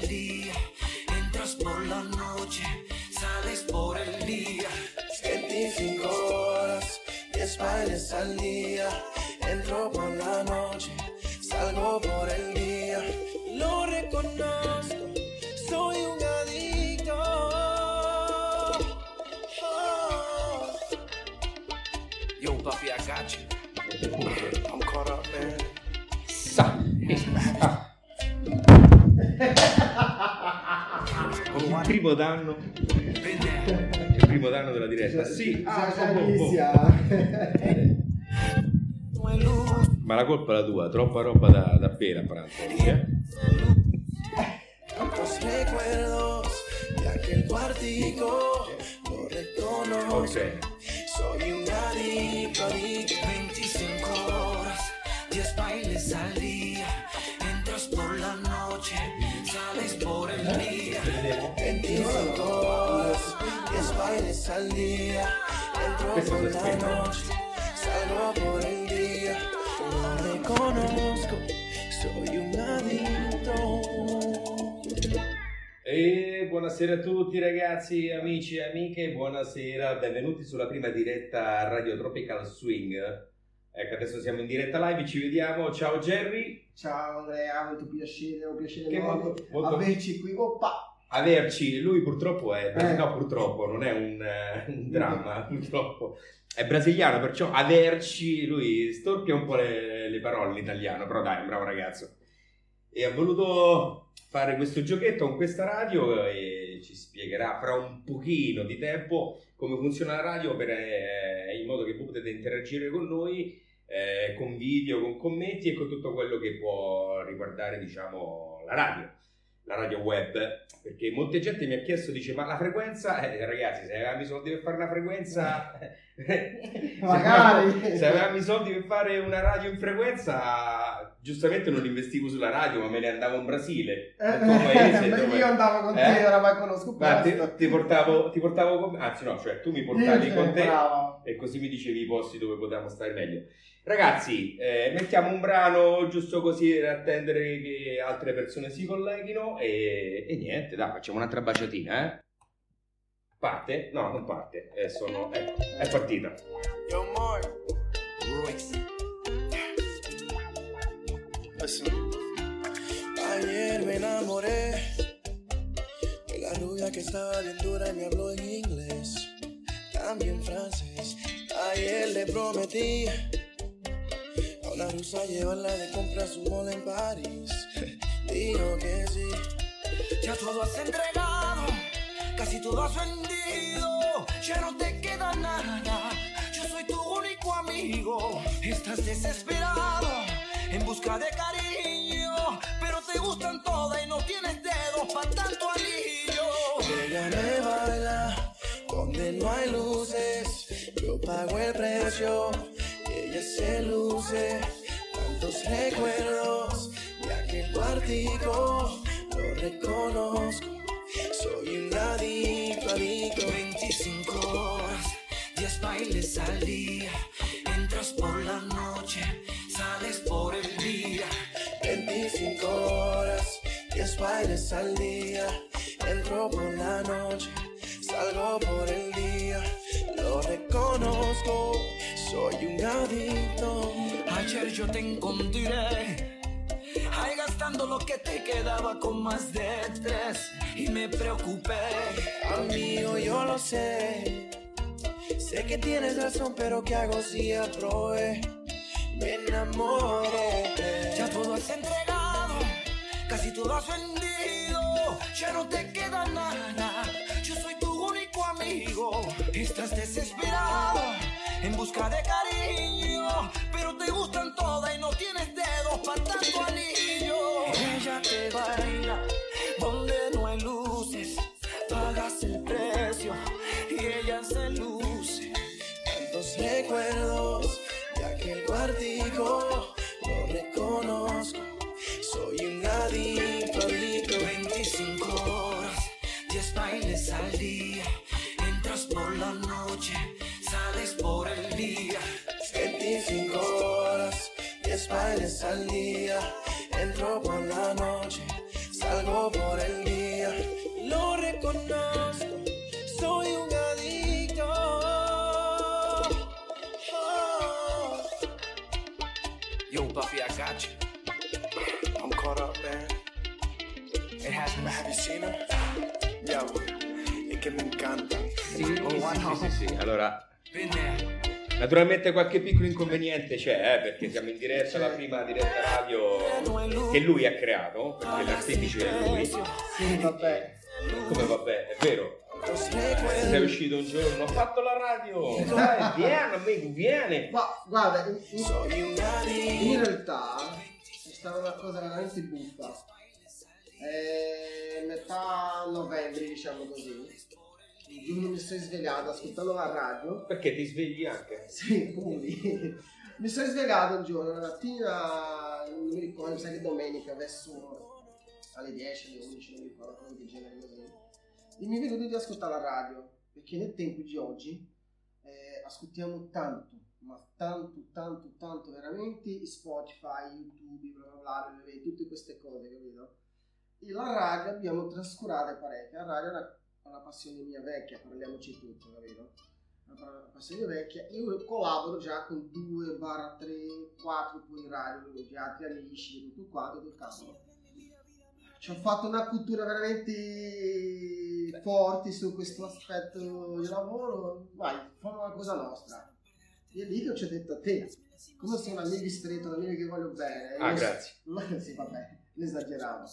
al día. Entras por la noche, sales por el día. 25 horas, 10 bailes al día. Entro por la noche, salgo por el día. Lo reconozco, soy un adicto. Oh. Yo, papi, I got you. I'm caught up, man. Sa. Il primo danno. Il primo danno della diretta. Sì. Ah, boh, boh, boh. Ma la colpa è la tua, troppa roba da, da bere a pranzo. eh? Ok. Soy un adicto. 25 horas, 10 bailes al día. Bailes al día. Entro por la noche, salgo por el día. Lo reconozco, soy un adicto. E buonasera a tutti ragazzi, amici e amiche, buonasera, benvenuti sulla prima diretta Radio Tropical Swing. Ecco, adesso siamo in diretta live, ci vediamo. Ciao Jerry, Ciao Andrea, molto piacere, un piacere molto, molto- averci qui. Oppa! Averci. Lui purtroppo è, Eh. no purtroppo, non è un, eh, un dramma, purtroppo. È brasiliano, perciò averci, lui storpia un po' le, le parole in italiano, però dai, è un bravo ragazzo. E ha voluto fare questo giochetto con questa radio e ci spiegherà fra un pochino di tempo come funziona la radio per, eh, in modo che voi potete interagire con noi eh, con video, con commenti e con tutto quello che può riguardare diciamo la radio, la radio web. Perché molta gente mi ha chiesto, dice, ma la frequenza, eh, ragazzi, se avevamo i soldi per fare una frequenza, se Magari. avevamo- se avevamo i soldi per fare una radio in frequenza, giustamente non investivo sulla radio, ma me ne andavo in Brasile, Eh, nel tuo paese. ma dove- Io andavo con Eh? te, oramai conosco Ma ti, ti portavo, ti portavo con anzi no, cioè tu mi portavi con te bravo. e così mi dicevi i posti dove potevamo stare meglio. Ragazzi, eh, mettiamo un brano giusto così per attendere che altre persone si colleghino e, e niente, dai, facciamo un'altra baciatina, eh? Parte? No, non parte, eh, sono, ecco, è partita. Yo. Listen. Ayer me enamoré de la rubia que estaba bien dura y me habló en inglés, también francés. Ayer le prometí a una rusa llevarla de compra a su mall en París. Dijo que sí. Ya todo has entregado, casi todo has vendido, ya no te queda nada. Yo soy tu único amigo. Estás desesperado en busca de cariño, pero te gustan todas y no tienes dedos para tanto anillo. Ella me baila donde no hay luces. Yo pago el precio, se luce. Tantos recuerdos de aquel cuartico, lo reconozco. Soy un adicto, adicto. 25 horas, 10 bailes al día. Entras por la noche, sales por el día. 25 horas, 10 bailes al día. Entro por la noche, salgo por el día. Lo reconozco, soy un adicto. Ayer yo te encontré. Ahí gastando lo que te quedaba con más de tres y me preocupé. Amigo, yo lo sé. Sé que tienes razón, pero ¿qué hago si aprobé? Me enamoré. Ya todo has entregado, casi todo has vendido, ya no te queda nada. Yo soy tu único amigo. Estás desesperado en busca de cariño, pero te gustan todas y no tienes dedos para tanto anillo. Ella te baila donde no hay luces, pagas el precio y ella se luce. Tantos recuerdos de aquel cuartico, lo reconozco. Soy un adicto, adicto. 25 horas, 10 bailes al día. Entras por la noche, bailes al día, entro por la noche, salgo por el día, lo reconozco, soy un adicto. Oh. Yo, Buffy, I got you. I'm caught up, man. It has been. Have you seen her? Yeah, es que me encanta. Sí, sí, sí, sí, sí. Allora, naturalmente qualche piccolo inconveniente c'è, eh, perché siamo in diretta, la prima diretta radio che lui ha creato, perché l'artefice è lui. Sì, vabbè. Come vabbè, è vero. Sei uscito un giorno, ho fatto la radio. Dai, vieni amico, vieni. Ma guarda, in, in- realtà è stata una cosa veramente buffa. Eh, metà novembre, diciamo così. Mi sono svegliato ascoltando la radio. Perché ti svegli anche? Sì, puri. Mi sono svegliato un giorno, la mattina, non mi ricordo, mi sa che domenica, verso alle 10, alle 11, non mi ricordo, come di genere così. E mi è venuto di ascoltare la radio, perché nel tempo di oggi eh, ascoltiamo tanto, ma tanto, tanto, tanto veramente Spotify, YouTube, bla bla bla, tutte queste cose, capito? E la radio abbiamo trascurate parecchio, la radio è una, passione mia vecchia, parliamoci tutto, capito? Una passione vecchia, io collaboro già con 2, 3, 4 poi con gli altri amici, tutto quanto, tutto cavolo. Ci ho fatto una cultura veramente forte su questo aspetto di lavoro, vai, facciamo una cosa nostra. E lì che ci ho detto a te, come sei un amico stretto, un amico che voglio bene. Ah, grazie. sì, vabbè, ne esageravo.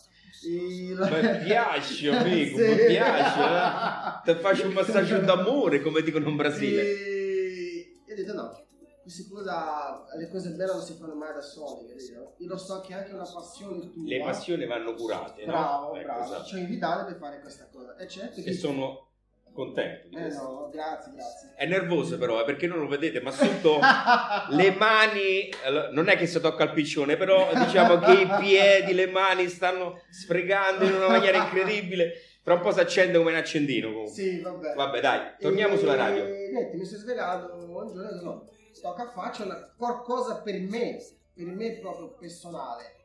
E Mi piace, amico, Sì. mi piace. eh. Ti faccio un massaggio d'amore, come dicono in Brasile. E e ho detto no, queste cose, le cose belle non si fanno mai da soli? Io lo so che anche una passione tua. Le passioni vanno curate, no? Bravo, Ecco, bravo. esatto. Ci ho invitato per fare questa cosa. E certo che... E sono contento di Eh no, grazie, grazie. È nervoso però, eh, perché non lo vedete, ma sotto le mani, non è che si tocca il piccione, però diciamo che i piedi, le mani stanno sfregando in una maniera incredibile. Tra un po' si accende come un accendino. comunque. Sì, vabbè. Vabbè, dai, torniamo E- sulla radio. Niente, mi sono svegliato un giorno e no, tocca faccia una qualcosa per me, per me proprio personale.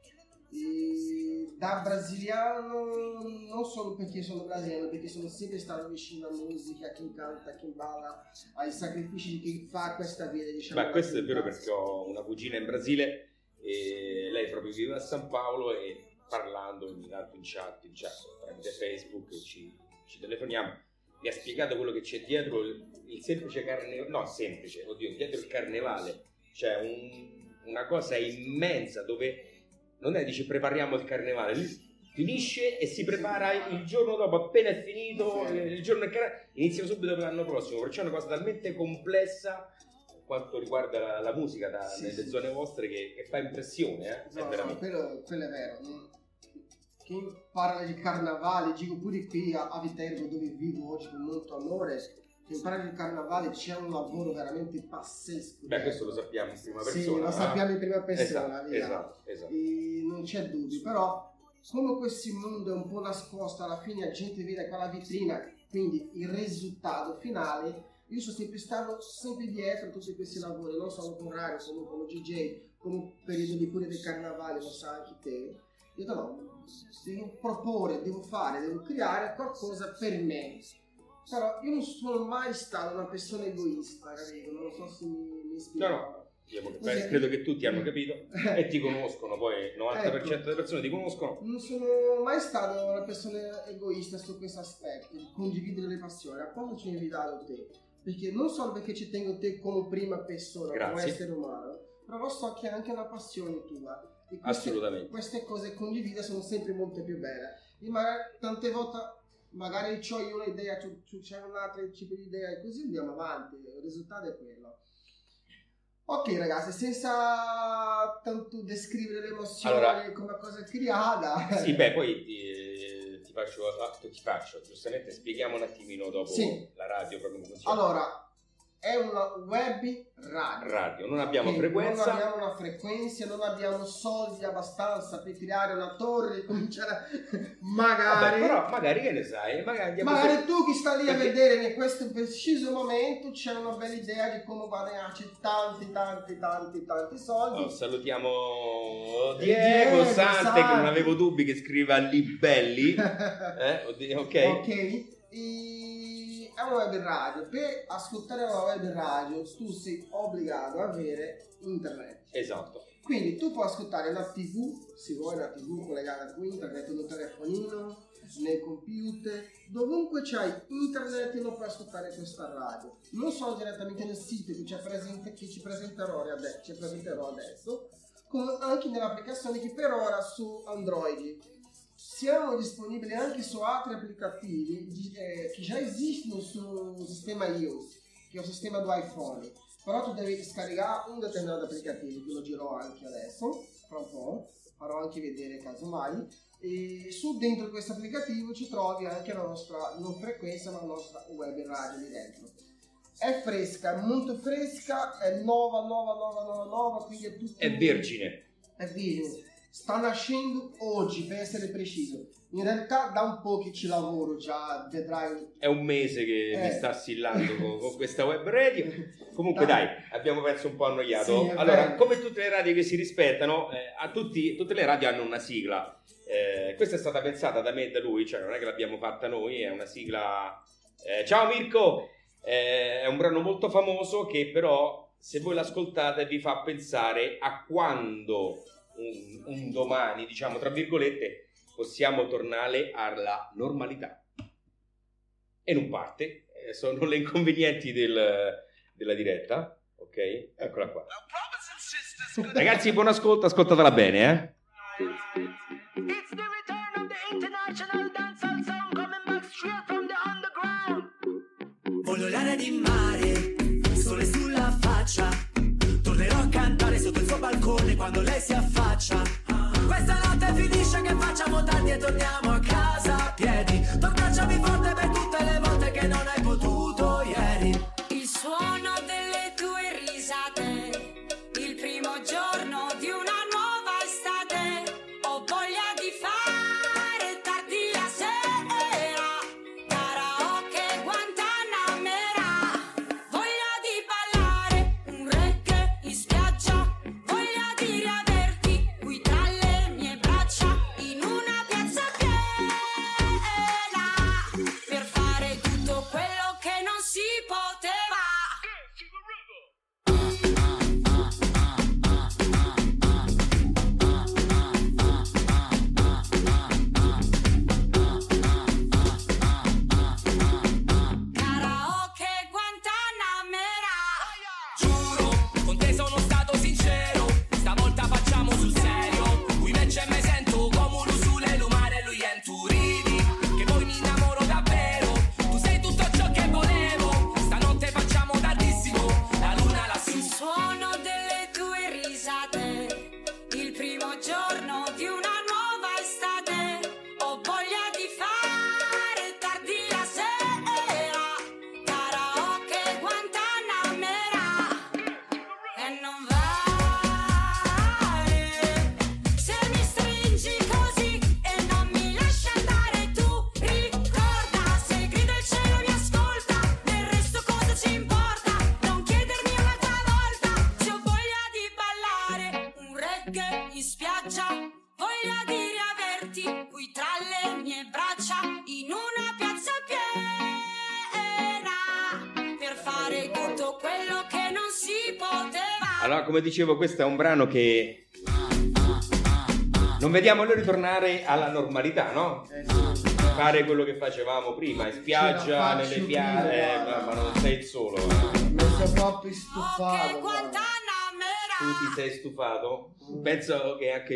E da brasiliano, non solo perché sono brasiliano, perché sono sempre stato vicino alla musica, a chi canta, a chi balla, ai sacrifici di chi fa questa vita. Diciamo, Beh, questo è vero perché ho una cugina in Brasile e lei proprio vive a San Paolo e parlando ogni tanto in chat, in chat tramite Facebook ci, ci telefoniamo, mi ha spiegato quello che c'è dietro il, il semplice carnevale, no semplice, oddio, dietro il carnevale c'è un- una cosa immensa dove non è dice prepariamo il carnevale, finisce e si prepara il giorno dopo, appena è finito, Sì. il giorno del carnevale, inizia subito per l'anno prossimo, perciò è una cosa talmente complessa quanto riguarda la, la musica da- Sì, nelle sì. zone vostre che, che fa impressione, eh? No, è no, quello, quello è vero. Chi parla di carnavale, dico pure qui a, a Viterbo dove vivo oggi con molto amore, chi parla di carnavale c'è un lavoro veramente pazzesco. Beh, questo lo sappiamo in prima Sì, persona. lo no? sappiamo in prima persona, Esatto, esatto, esatto. Non c'è dubbio, però come questo mondo è un po' nascosto, alla fine la gente vede quella vetrina, quindi il risultato finale, io sono sempre stato sempre dietro a tutti questi lavori, non solo con radio, come come DJ, come periodi pure del carnavale, lo sai anche te. Io no, devo proporre, devo fare, devo creare qualcosa per me. Però io non sono mai stato una persona egoista, capito? Non so se mi, mi spiego. No, no. Beh, credo che tutti hanno capito e ti conoscono, poi il 90% Ecco. delle persone ti conoscono. Non sono mai stato una persona egoista su questo aspetto, di condividere le passioni. Appunto ci ho invitato te, perché non solo perché ci tengo te come prima persona, come Grazie. essere umano, però so che è anche una passione tua. E queste, Assolutamente. queste cose condivise sono sempre molto più belle. E magari tante volte, magari ho io un'idea, tu, tu c'hai un altro tipo di idea e così andiamo avanti. Il risultato è quello. Ok ragazzi, senza tanto descrivere le emozioni Allora- come cosa creata. Sì, beh, poi ti, ti faccio, ah, ti faccio, giustamente spieghiamo un attimino dopo Sì. la radio proprio come funziona. Allora, è una web radio. radio, non abbiamo Ok, frequenza. Non abbiamo una frequenza, non abbiamo soldi abbastanza per creare una torre e cominciare a... Vabbè, magari... però magari che ne sai, magari Magari tu che sta lì a Perché- vedere in questo preciso momento c'è una bella idea di come guadagnarci tanti, tanti, tanti, tanti soldi. Oh, salutiamo E Diego, Diego, Sante, Sante. che non avevo dubbi che scriva Libelli. Eh, ok. ok? E una web radio. Per ascoltare una web radio tu sei obbligato ad avere internet. Esatto. Quindi tu puoi ascoltare una TV, se vuoi una TV collegata con internet, un telefonino, nel computer, dovunque c'hai internet lo puoi ascoltare questa radio. Non solo direttamente nel sito che ci, presente, che ci, presenterò, adesso, ci presenterò adesso, come anche nelle applicazioni che per ora su Android. Siamo disponibili anche su altri applicativi eh, che già esistono sul sistema iOS, che è il sistema do iPhone. Però tu devi scaricare un determinato applicativo, che lo girò anche adesso, fra un po', farò anche vedere casomai e su dentro questo applicativo ci trovi anche la nostra non frequenza ma la nostra web radio lì dentro è fresca, è molto fresca, è nuova, nuova, nuova, nuova, nuova, quindi è tutto... È vergine. È vergine. Sta nascendo oggi, per essere preciso. In realtà da un po' che ci lavoro già, vedrai... È un mese che Eh. mi sta assillando con, con questa web radio. Comunque dai, abbiamo penso un po' annoiato. Sì, allora, vero. come tutte le radio che si rispettano, eh, a tutti, tutte le radio hanno una sigla. Eh, questa è stata pensata da me e da lui, cioè non è che l'abbiamo fatta noi, è una sigla... eh, ciao Mirko! Eh, è un brano molto famoso che però, se voi l'ascoltate, vi fa pensare a quando un, un domani, diciamo tra virgolette, possiamo tornare alla normalità. E non parte, eh, sono le inconvenienti del- della diretta. Ok, eccola qua. Ragazzi, buon ascolto, ascoltatela bene, eh. It's the return of the international dancehall sound coming back straight from the underground. Voglio l'aria di mare, sole sulla faccia. Si affaccia. Questa notte finisce che facciamo tardi e torniamo a casa dicevo, questo è un brano che non vediamo noi ritornare alla normalità, no? Eh, sì. Fare quello che facevamo prima, in spiaggia, nelle piazze, eh, ma, non sei il solo. Mi sono proprio stufato. Tu ti sei stufato? Mm. Penso che anche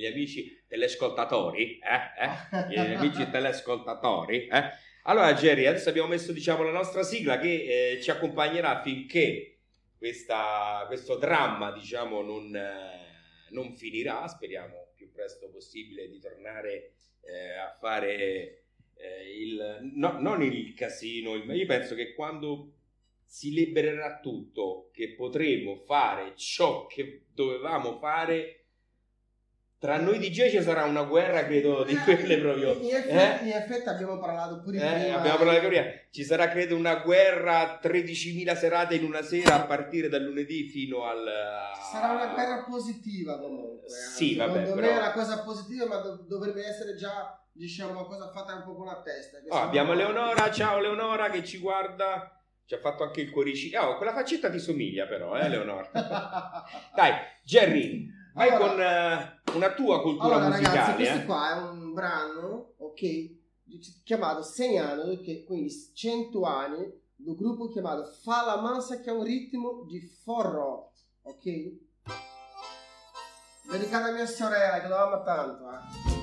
gli amici telescoltatori, eh? eh? Gli amici telescoltatori, eh? Allora, Jerry, adesso abbiamo messo, diciamo, la nostra sigla che eh, ci accompagnerà finché questa- questo dramma, diciamo, non, eh, non finirà. Speriamo più presto possibile di tornare eh, a fare eh, il, no- non il casino, il- io penso che quando si libererà tutto, che potremo fare ciò che dovevamo fare, tra noi DJ ci sarà una guerra, credo, di quelle proprio. In effetti, eh? in effetti abbiamo parlato pure Eh, prima. abbiamo parlato prima. Ci sarà, credo, una guerra 13.000 serate in una sera a partire dal lunedì fino al. Sarà una guerra positiva comunque. Sì, anzi, vabbè, Non però- è una cosa positiva, ma dov- dovrebbe essere già, diciamo, una cosa fatta un po' con la testa. Oh, abbiamo Leonora, ciao Leonora che ci guarda. Ci ha fatto anche il cuoricino. Oh, quella faccetta ti somiglia però, eh, Leonora. Dai, Jerry, Vai Allora- con eh, una tua cultura Allora musicale. ragazzi, questo eh. qua è un brano, ok, chiamato 100 anni, che- quindi 100 anni, do gruppo chiamato Fala Mansa, che è un ritmo di forró, ok? Dedicata a mia sorella, che lo ama tanto, eh.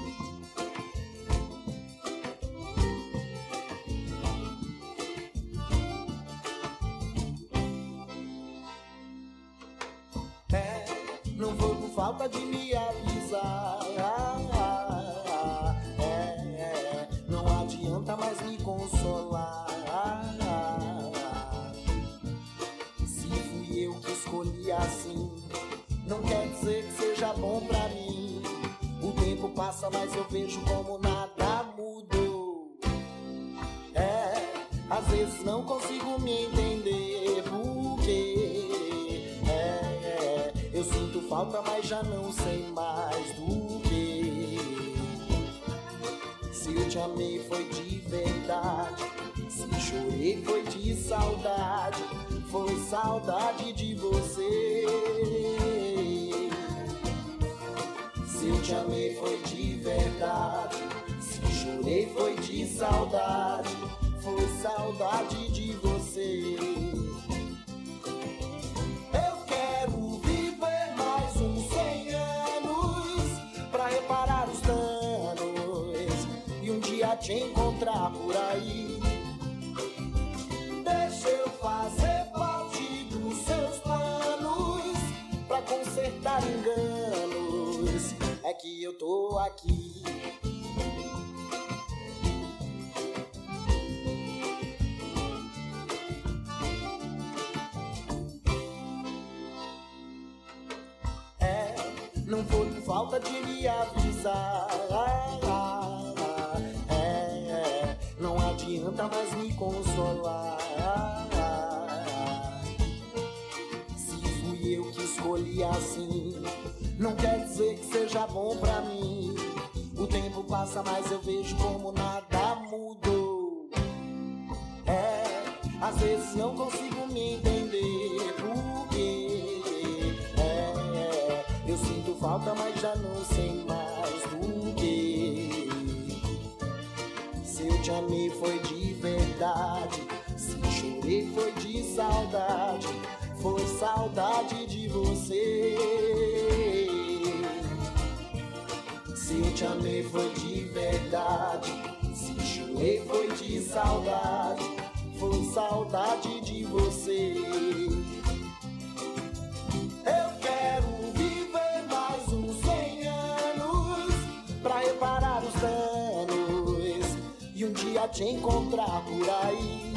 Falta de me avisar. É, é, não adianta mais me consolar. Se fui eu que escolhi assim, não quer dizer que seja bom pra mim. O tempo passa, mas eu vejo como nada mudou. É, às vezes não consigo me entender já não sei mais do que. Se eu te amei foi de verdade. Se chorei foi de saudade. Foi saudade de você. Se eu te amei foi de verdade. Se chorei foi de saudade. Foi saudade de você. Te encontrar por aí. Deixa eu fazer parte dos seus planos pra consertar enganos. É que eu tô aqui. É, não foi por falta de me avisar. Adianta mais me consolar. Se fui eu que escolhi assim, não quer dizer que seja bom pra mim. O tempo passa, mas eu vejo como nada mudou. É, às vezes não consigo me entender por quê. É, eu sinto falta, mas já não sei mais eu te amei foi de verdade. Se chorei foi de saudade. Foi saudade de você. Se eu te amei foi de verdade. Se chorei foi de saudade. Foi saudade de você. Dia te encontrar por aí.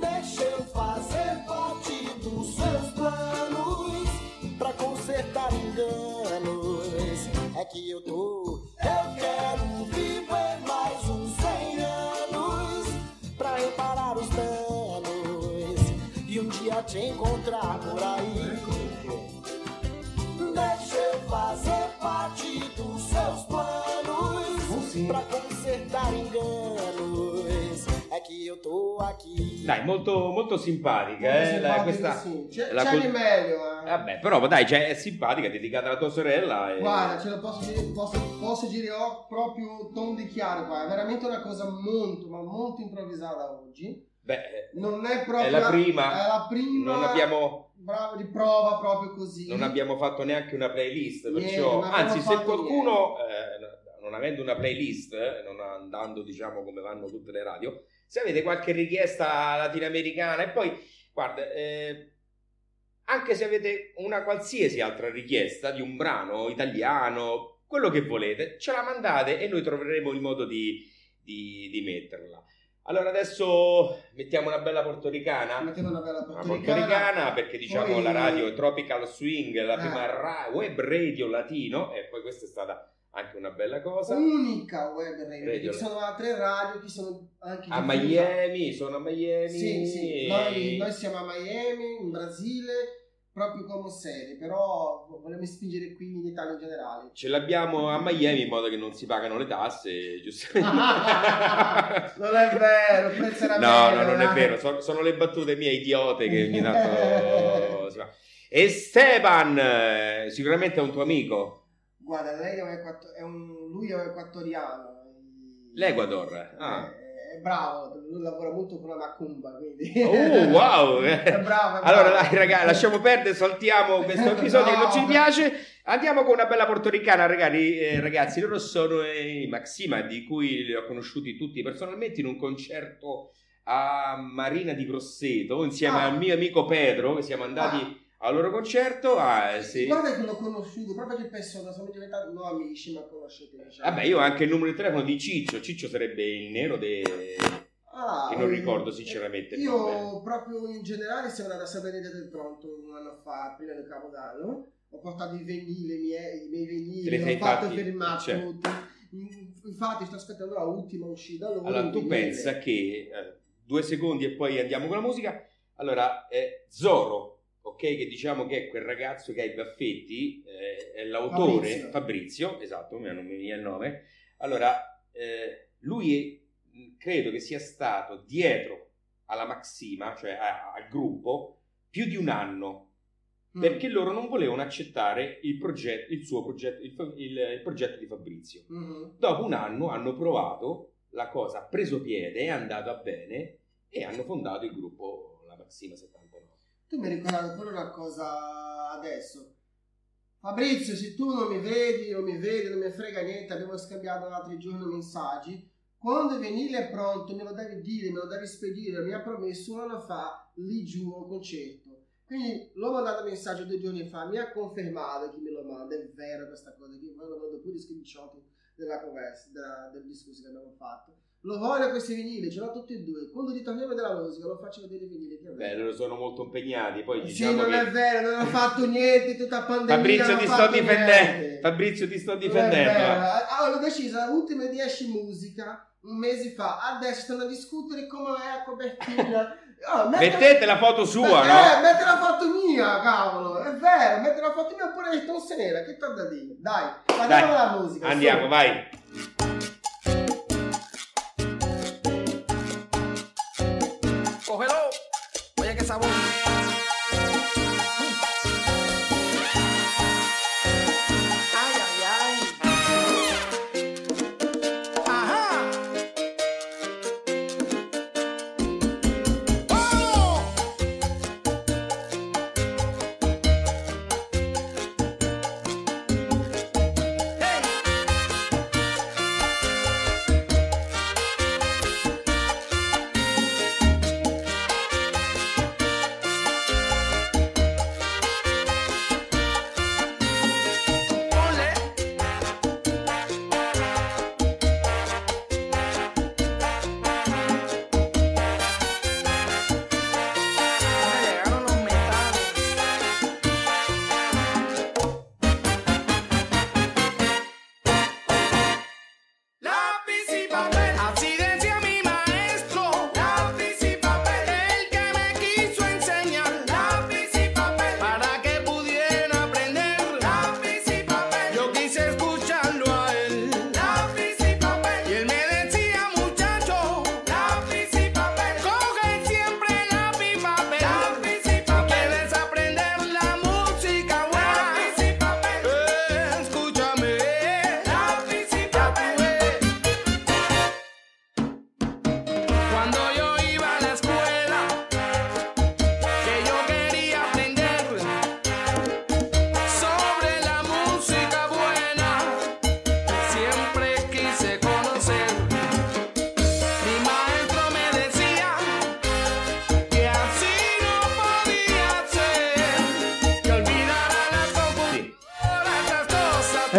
Deixa eu fazer parte dos seus planos pra consertar enganos. É que eu tô, eu quero viver mais uns 100 anos pra reparar os danos e um dia te encontrar por aí. Deixa eu fazer eu tô aqui. Dai, molto, molto simpatica, Molto eh, la- simpatico, questa... sì. C'è, la c'è col- di meglio, eh. Vabbè, però dai, cioè, è simpatica, è dedicata alla tua sorella. E... Guarda, ce lo posso dire, posso, posso dire ho proprio ton di chiaro qua, è veramente una cosa molto, ma molto improvvisata oggi. Beh, Non è proprio È la prima. È la prima. non abbiamo, Bravo, di prova proprio così. non abbiamo fatto neanche una playlist, Niente, perciò... abbiamo Anzi, se qualcuno, eh, non avendo una playlist, non andando, diciamo, come vanno tutte le radio, se avete qualche richiesta latinoamericana e poi, guarda, eh, anche se avete una qualsiasi altra richiesta di un brano italiano, quello che volete, ce la mandate e noi troveremo il modo di, di- di metterla. Allora adesso mettiamo una bella portoricana. Mettiamo una bella Una portoricana. portoricana perché diciamo Poi- la radio è Tropical Swing, la prima ra- web radio latino e poi questa è stata anche una bella cosa. Unica web radio, Radio. ci sono altre radio che sono anche A. Miami, sono a Miami. Sì, sì, noi, noi siamo a Miami, in Brasile, proprio come sede, però vogliamo spingere qui in Italia in generale. Ce l'abbiamo a Miami in modo che non si pagano le tasse, giustamente. non è vero, prezzo era No, no, non è vero, sono, sono le battute mie idiote che ogni tanto si fa. Esteban, eh, sicuramente è un tuo amico. Guarda, lei è un, lui è un equatoriano. L'Ecuador. Ah. È, è bravo, lui lavora molto con la macumba, quindi... Oh, wow! è bravo, è. Allora, dai, ragazzi, lasciamo perdere, saltiamo questo episodio che non ci No. piace. Andiamo con una bella portoricana, ragazzi. Eh, ragazzi, loro sono i Maxima, di cui li ho conosciuti tutti personalmente in un concerto a Marina di Grosseto, insieme Ah. al mio amico Pedro, che siamo andati al loro concerto. Ah, sì. Guarda che l'ho conosciuto proprio di persona, siamo diventati non amici, ma conoscete. Diciamo. Vabbè, io ho anche il numero di telefono di Ciccio. Ciccio sarebbe il nero de... Ah, che non eh, ricordo sinceramente Io proprio in generale siamo andati a San Benedetto del Tronto un anno fa, prima del Capodanno. Ho portato i vinili, i miei, i miei vinili, ho fatto fatti? firmato Cioè. tutti. Infatti sto aspettando la ultima uscita loro. Allora, tu pensa che eh, due secondi e poi andiamo con la musica. Allora, eh, Zoro, ok, che diciamo che è quel ragazzo che ha i baffetti, eh, è l'autore Fabrizio. Fabrizio, esatto, non mi viene il nome. Allora, eh, lui è- credo che sia stato dietro alla Maxima, cioè a- al gruppo, più di un anno Mm. perché loro non volevano accettare il, progetto, il suo progetto, il, il- il progetto di Fabrizio. Mhm. Dopo un anno hanno provato, la cosa ha preso piede, è andata bene e hanno fondato il gruppo La Maxima 79. Tu mi ricordi pure una cosa adesso. Fabrizio, se tu non mi vedi, non mi vedi, non mi frega niente, abbiamo scambiato l'altro giorno messaggi. Quando il vinile è pronto, me lo devi dire, me lo devi spedire. Mi ha promesso un anno fa lì giù un concerto. Quindi l'ho mandato messaggio due giorni fa, mi ha confermato che me lo manda, è vero questa cosa, che poi lo mando pure i screenshot della conversa, della- del discorso che abbiamo fatto. Lo voglio questi vinili, ce l'ho tutti e due. Quando ritorniamo della musica lo faccio vedere i vinili. Che Beh, loro sono molto impegnati, poi Sì, diciamo non che... è vero, non ho fatto niente tutta pandemia. Fabrizio ti sto difendendo, niente. Fabrizio ti sto difendendo. eh. Ah, ho deciso le ultime 10 musica un mese fa. Adesso stanno a discutere come è la copertina. Oh, metti- Mettete la foto sua, Eh, no? metti la foto mia, cavolo. È vero, metti la foto mia oppure il tonse nera. Che t'ho da dire? Dai, andiamo alla musica. Andiamo, su. vai.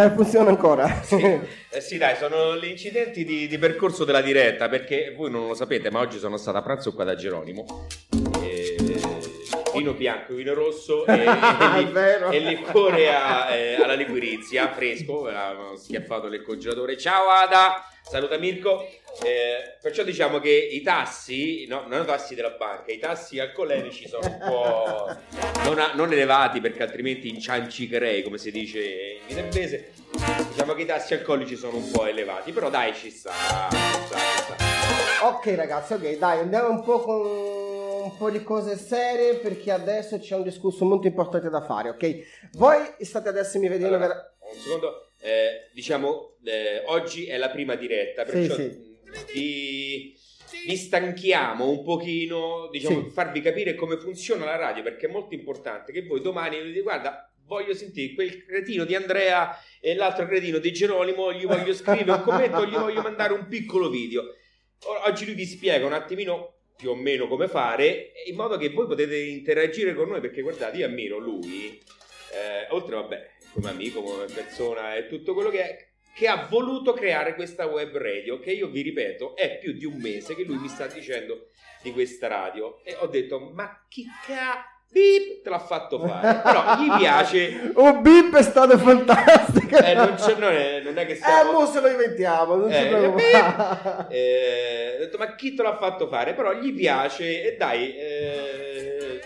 Eh, funziona ancora. Eh sì, dai, sono gli incidenti di, di percorso della diretta, perché voi non lo sapete, ma oggi sono stato a pranzo qua da Geronimo. E... Vino bianco, vino rosso e, e, li- e liquore a- eh, alla liquirizia, fresco, avevamo schiaffato nel congelatore. Ciao Ada, saluta Mirko. Eh, perciò diciamo che i tassi, no, non i tassi della banca, i tassi alcolemici sono un po' non, a- non elevati perché altrimenti inciancicherei, come si dice in viterbese. Diciamo che i tassi alcolici sono un po' elevati, però dai, ci sta. ci sta, ok ragazzi, ok, dai, andiamo un po' con un po' di cose serie perché adesso c'è un discorso molto importante da fare, ok? Voi state adesso mi vedendo... Allora, vera- Un secondo, eh, diciamo, eh, oggi è la prima diretta, perciò sì. mh, vi, vi stanchiamo un pochino, diciamo, Sì. per farvi capire come funziona la radio, perché è molto importante che voi domani dite, guarda, voglio sentire quel cretino di Andrea e l'altro cretino di Geronimo, gli voglio scrivere un commento, gli voglio mandare un piccolo video. Oggi lui vi spiega un attimino più o meno come fare, in modo che voi potete interagire con noi, perché guardate, io ammiro lui, eh, oltre vabbè, come amico, come persona e tutto quello che è, che ha voluto creare questa web radio, che io vi ripeto, è più di un mese che lui mi sta dicendo di questa radio. E ho detto, ma chi ca... Beep, te l'ha fatto fare. Però gli piace... Oh, Bip è stato fantastico! Eh, non, c'è- non è, non è che Eh, stiamo... mo se lo inventiamo, non Eh. Eh, ho detto, ma chi te l'ha fatto fare? Però gli piace e dai, eh,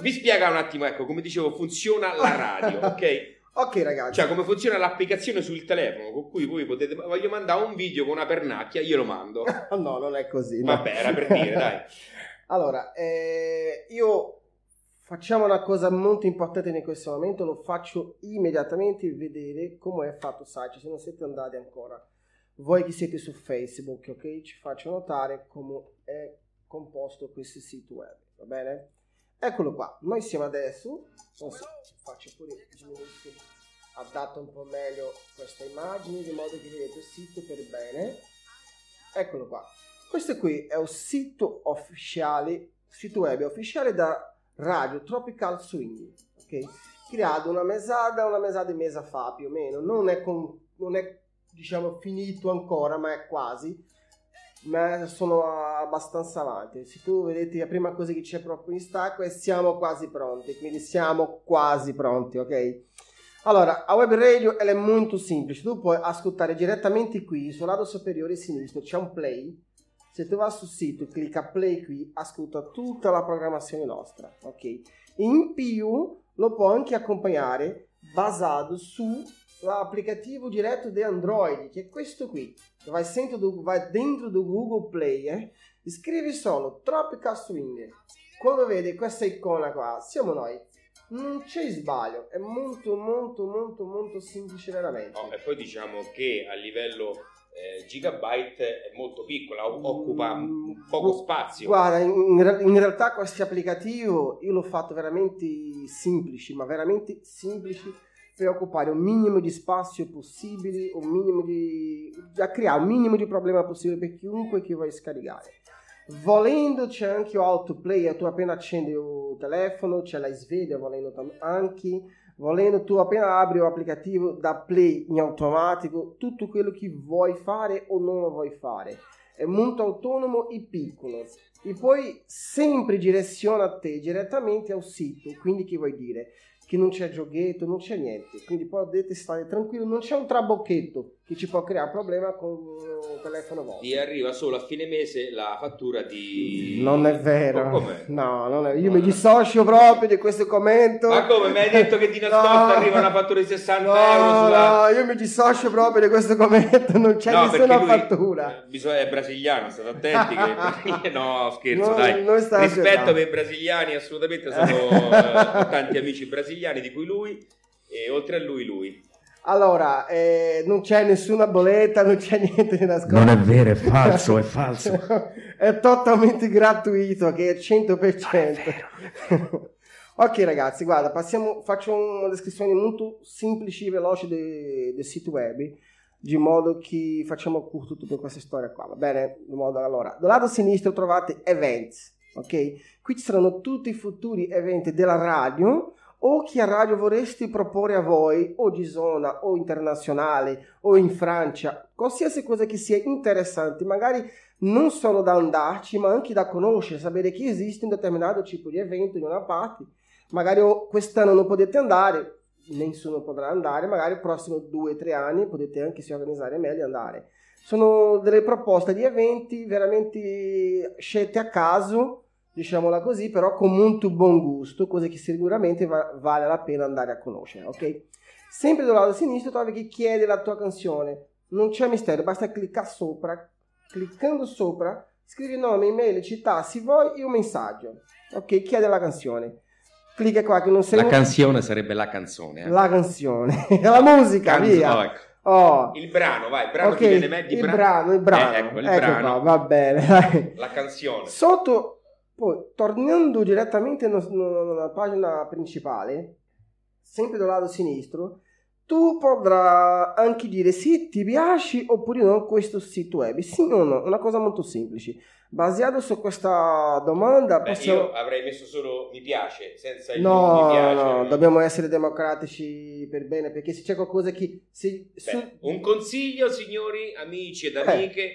vi spiega un attimo, ecco, come dicevo, funziona la radio, ok? Ok ragazzi, Cioè, come funziona l'applicazione sul telefono con cui voi potete. Voglio mandare un video con una pernacchia, glielo mando. no, non è così. no. Vabbè, era per dire, dai. Allora, eh, io facciamo una cosa molto importante in questo momento, lo faccio immediatamente vedere come è fatto site, se non siete andati ancora. Voi che siete su Facebook, ok? Ci faccio notare come è composto questo sito web, va bene? Eccolo qua, noi siamo adesso, non faccio pure, diminuisco, adatto un po' meglio questa immagine di modo che vedete il sito per bene. Eccolo qua. Questo qui è un sito ufficiale, sito web ufficiale da Radio Tropical Swing, ok? Creato una mesada, una mesada e mesa fa più o meno, non è, con- non è diciamo finito ancora, ma è quasi, ma sono abbastanza avanti. Se tu vedete la prima cosa che c'è proprio in stacco è siamo quasi pronti, quindi siamo quasi pronti, ok? Allora, a web radio è molto semplice, tu puoi ascoltare direttamente qui, sul lato superiore sinistro c'è un play, se tu vai sul sito clicca play qui, ascolta tutta la programmazione nostra, ok? In più lo puoi anche accompagnare basato sull'applicativo diretto di Android, che è questo qui. Vai, dentro do, vai dentro do Google Play, eh? scrivi solo Tropical Swing. Quando vedi questa icona qua, siamo noi. Non c'è sbaglio, è molto molto molto molto semplice veramente. No, e poi diciamo che a livello eh, gigabyte è molto piccola, occupa Mm, poco spazio. Guarda, in, in realtà questo applicativo io l'ho fatto veramente semplici, ma veramente semplici per occupare un minimo di spazio possibile, un minimo di... da creare un minimo di problema possibile per chiunque che vuoi scaricare. Volendo c'è anche autoplay, tu appena accendi il telefono, c'è la sveglia, volendo anche, volendo tu appena apri l'applicativo da play in automatico, tutto quello che vuoi fare o lo vuoi fare. È molto autonomo e piccolo. E poi sempre direziona a te direttamente al sito quindi che vuoi dire che non c'è giochetto non c'è niente. Quindi potete stare tranquillo non c'è un trabocchetto che ci può creare problema con telefono vostro Ti arriva solo a fine mese la fattura di... non è vero com'è? no non è io mi dissocio proprio di questo commento Ma come? Mi hai detto che di nascosto No. arriva una fattura di 60 no, euro sulla... no, io mi dissocio proprio di questo commento non c'è No, nessuna perché lui, fattura eh, bisogna- è brasiliano, state attenti. Che... no, scherzo, No, dai. Rispetto per i brasiliani, assolutamente. Sono, eh, tanti amici brasiliani, di cui lui, e oltre a lui, lui. Allora, eh, non c'è nessuna bolletta, non c'è niente di nascosto. Non è vero, è falso, è falso. è totalmente gratuito, che è 100%. ok ragazzi, guarda, passiamo, faccio una descrizione molto semplice e veloce de- del sito web, di modo che facciamo curto tutta questa storia qua, va bene? Modo, allora, dal lato sinistro trovate events, ok? Qui ci saranno tutti i futuri eventi della radio o che radio vorresti proporre a voi, o di zona, o internazionale, o in Francia, qualsiasi cosa che sia interessante, magari non solo da andarci, ma anche da conoscere, sapere che esiste un determinato tipo di evento in una parte. Magari quest'anno non potete andare, nessuno potrà andare, magari i prossimi due o tre anni potete anche si organizzare meglio e andare. Sono delle proposte di eventi veramente scelte a caso, diciamola così, però con molto buon gusto, cose che sicuramente va- vale la pena andare a conoscere, ok? Sempre dal lato sinistro trovi chi chiede la tua canzone, non c'è mistero, basta cliccare sopra, cliccando sopra Scrivi nome, email, città, se vuoi, e un messaggio. Ok, chiede la canzone. Clicca qua che non sei... La canzone sarebbe la canzone. eh. La canzone. la musica, Canzo- via. oh, ecco. Oh. Il brano, vai, il brano Ok, ti viene me- di il bra- brano, il brano. Eh, ecco, il Ecco brano. qua, va bene. dai. La canzone. Sotto, poi, tornando direttamente no- no- nella pagina principale, sempre dal lato sinistro, tu potrai anche dire se ti piace oppure no questo sito web. Sì o no? Una cosa molto semplice. Basato su questa domanda Beh, possiamo... io avrei messo solo mi piace, senza il No, mi piace. no, dobbiamo essere democratici per bene, perché se c'è qualcosa che... Se, Beh, su- un consiglio, signori, amici ed Eh. amiche,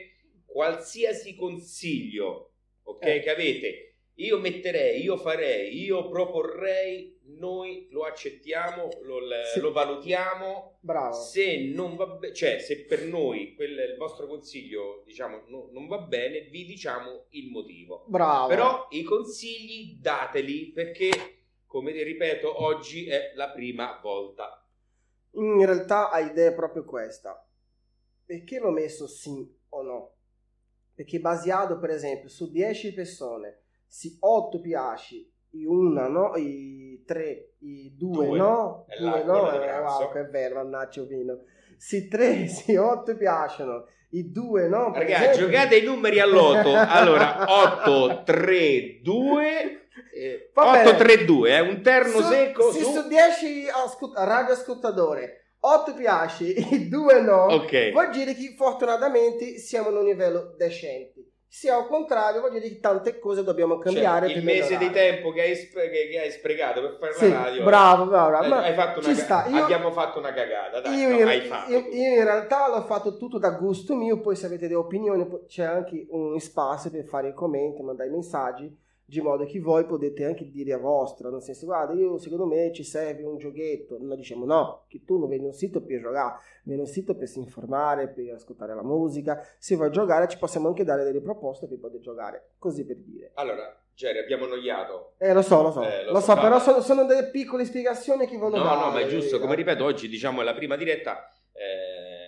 qualsiasi consiglio, ok, Eh. che avete, io metterei, io farei, io proporrei, noi lo accettiamo, lo, Sì. lo valutiamo. Bravo. Se non va bene, cioè se per noi quel, il vostro consiglio, diciamo, no- non va bene, vi diciamo il motivo. Bravo. Però i consigli dateli perché, come ripeto, oggi è la prima volta. In realtà l'idea è proprio questa. Perché l'ho messo sì o no? Perché basato per esempio su 10 persone, se 8 piace, e una no, e 3, e 2 Due. no, È 2 l'alcol no, eh, wow che vero, mannaggia vino. Se 3, se 8 piacciono, i 2 no. Ragazzi, esempio- giocate i numeri all'otto. Allora, 8, 3, 2. eh, Va 8, bene. 3, 2, è un terno Su- secco. Se su- su 10 ascolt- radioascoltatori 8 piace e 2 no, Ok. vuol dire che fortunatamente siamo in un livello decente. Se al contrario, vuol dire che tante cose dobbiamo Cioè, cambiare. il per mese di tempo che hai, sp- che- hai sprecato per fare Sì, la radio. bravo, bravo. eh, ma hai fatto ci una ca- sta. Io- Abbiamo fatto una cagata. Dai, io, no, in, fatto. io- io in realtà l'ho fatto tutto da gusto mio, poi se avete delle opinioni c'è anche un spazio per fare i commenti, mandare i messaggi, di modo che voi potete anche dire a vostra, nel senso guarda io secondo me ci serve un giochetto, noi diciamo no, che tu non vieni un sito per giocare, vieni un sito per si informare, per ascoltare la musica, se vuoi giocare ci possiamo anche dare delle proposte per poter giocare, così per dire. Allora, Jerry, abbiamo annoiato. Eh lo so, lo so, Eh, lo lo, so, so, però sono, sono delle piccole spiegazioni che vanno No, date. no, ma è giusto. Come ripeto, oggi diciamo è la prima diretta. eh,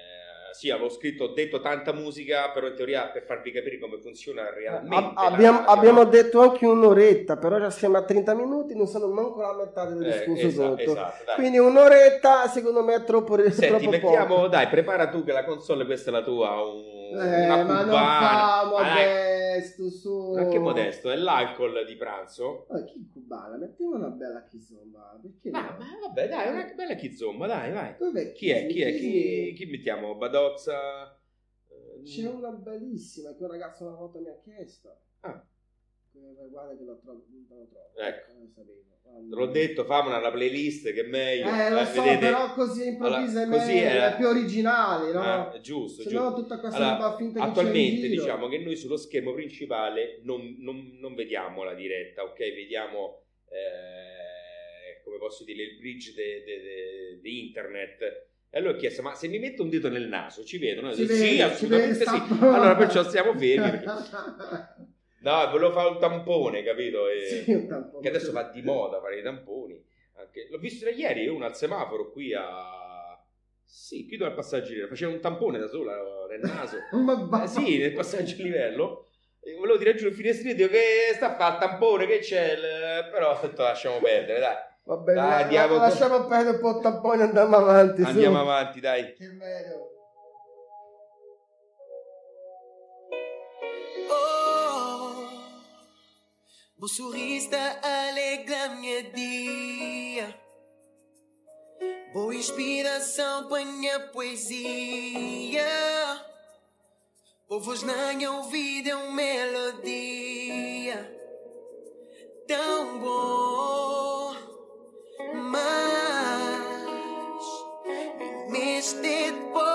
sì, avevo scritto, ho detto tanta musica, però in teoria per farvi capire come funziona realmente. Ab- la abbiamo, radio, abbiamo detto anche un'oretta, però già siamo a 30 minuti, non sono manco la metà del Eh, discorso sotto. esatto, dai. Quindi un'oretta secondo me è troppo, Senti, troppo mettiamo, poco. dai, prepara tu che la console questa è la tua, un, Eh, una ma non cubana. Ah, dai, adesso su. ma che modesto, è l'alcol di pranzo? Oh, chi cubana? Mettiamo una bella kizomba, perché Ma, no? ma vabbè, dai, una bella chizomba, dai, vai. Dov'è Chi è? Chi è? Chi- Chi, chi mettiamo? Badozza? Eh, C'è una bellissima che un ragazzo una volta mi ha chiesto. Ah. Eh, Guarda che lo trovo, non. Ecco. Eh, sapevo. Te l'ho detto, famela una playlist che è meglio. Eh, lo Eh, so, vedete? però così improvvisa Allora, è, così meglio, è- è più originale, no? È giusto, Se giusto. no tutta questa Allora, roba finta che attualmente diciamo che noi sullo schermo principale non, non- non vediamo la diretta, ok? Vediamo, eh, come posso dire, il bridge di internet. E allora ho chiesto, ma se mi metto un dito nel naso ci vedono? Sì, vede, si assolutamente vede, sì. Allora perciò stiamo fermi. perché- No, volevo fare un tampone, capito? E- Sì, un tampone. che adesso va di moda fare i tamponi. Anche- L'ho visto da ieri uno al semaforo qui a... Sì, qui dove al passaggio. Faceva un tampone da sola nel naso. Ma va- Eh, sì, nel passaggio livello. E volevo tirare giù il finestrino, dico che sta a fare il tampone, che c'è? Però ho detto lasciamo perdere, dai. Va bene, Dai, la- andiamo- lasciamo perdere un po' il tampone e andiamo avanti. su. Andiamo avanti, dai. Che meglio. Oh, vos sorriso alegra minha dia. Boa inspiração para minha poesia. Povos na ouvido é uma melodia tão más en mis tiempos.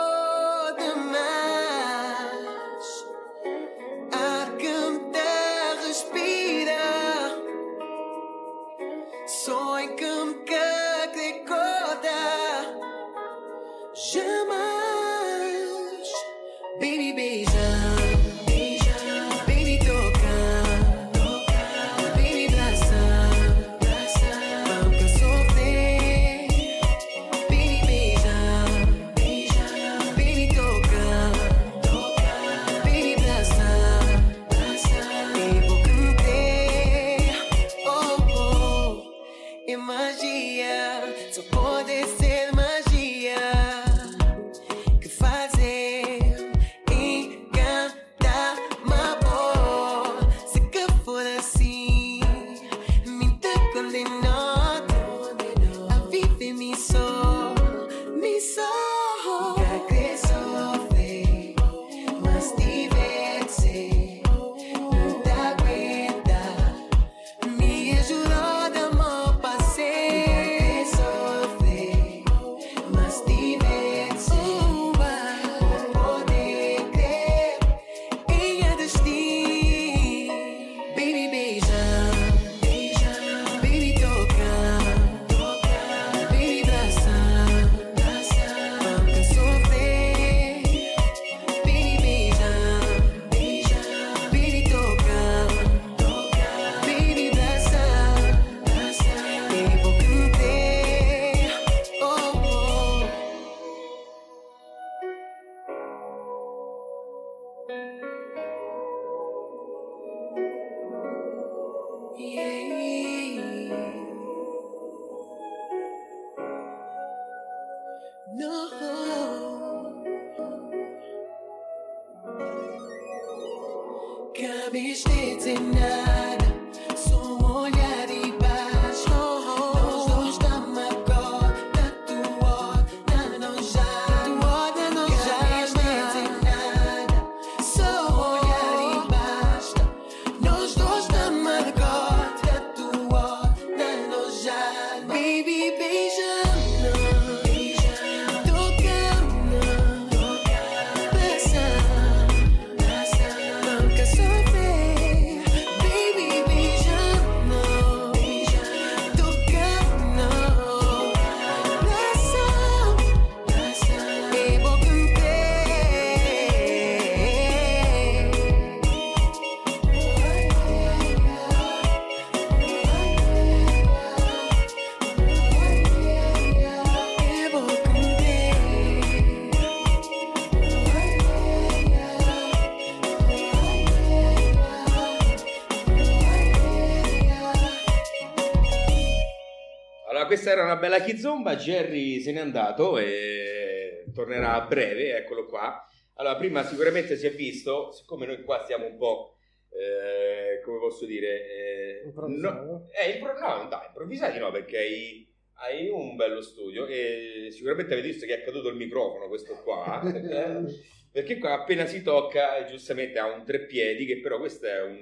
Bella kizomba. Jerry se n'è andato e tornerà a breve. Eccolo qua. Allora, prima sicuramente si è visto, siccome noi qua stiamo un po'. eh, come posso dire? eh, Improvvisando? no, eh, impro- no, dai, improvvisati no, perché hai, hai un bello studio e sicuramente avete visto che è caduto il microfono, questo qua. eh, perché qua appena si tocca, giustamente ha un treppiedi, che però questo è un,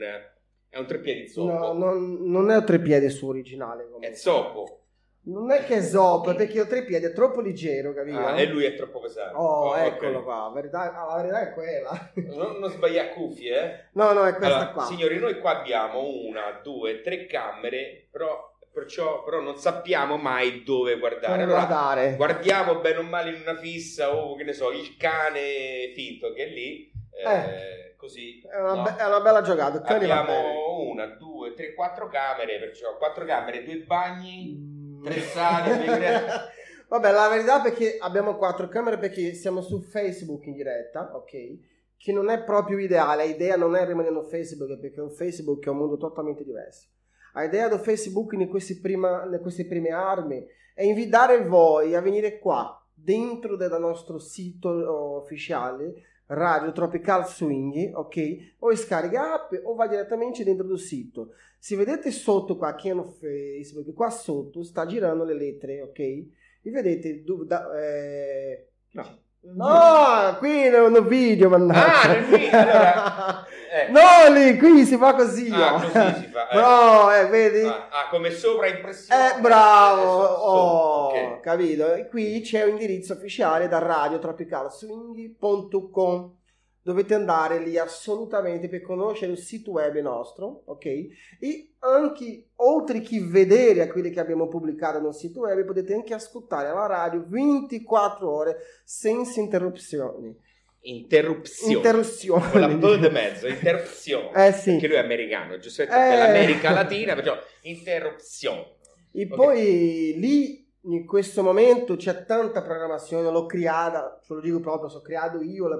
è un treppiedi zoppo. No, non, non è un trepiede su originale. comunque. È zoppo. Non è che è zoppo, è perché trepiede è troppo leggero, capito? Ah, e lui è troppo pesante. Oh, ok. eccolo qua, la verità, ah, la verità è quella. Non, non sbagliare cuffie, eh? No, no, è questa Allora, qua. signori, noi qua abbiamo una, due, tre camere, però, perciò, però non sappiamo mai dove guardare. Allora, guardare. guardiamo bene o male in una fissa o che ne so, il cane finto che è lì, eh, così. È una, no? be- è una bella giocata. Abbiamo una, due, tre, quattro camere, perciò quattro camere, due bagni, Mm. Tre sale, due- Vabbè, la verità è perché abbiamo quattro camere perché siamo su Facebook in diretta, ok? Che non è proprio ideale, l'idea non è rimanere su Facebook perché un Facebook è un mondo totalmente diverso. L'idea di Facebook in queste, prima, in queste prime armi è invitare voi a venire qua, dentro del nostro sito oh, ufficiale, Radio Tropical Swing, ok? O scarica app o vai direttamente dentro del sito. Se vedete sotto qua, è no Facebook, qua sotto sta girando le lettere, ok? E vedete, du- da- eh, No. No, qui non no video, mannaggia. Ah, nel video, allora, eh. No, lì, qui si fa così. Ah, oh. così si fa, eh. No, eh, vedi? Ah, ah, come sovraimpressione. Eh, bravo, Eh, so- so- oh, ok. capito? E qui c'è un indirizzo ufficiale da radiotropicalswing.com dovete andare lì assolutamente per conoscere il sito web nostro, ok? E anche, oltre che vedere a quelli che abbiamo pubblicato nel sito web, potete anche ascoltare la radio 24 ore senza interruzioni. Interruzione. Interruzioni. Con la di mezzo, interruzione. Eh sì. Perché lui è americano, giustamente Eh. l'America Latina, perciò interruzione. E Ok. poi lì in questo momento c'è tanta programmazione, l'ho creata, ce lo dico proprio, so creato io la,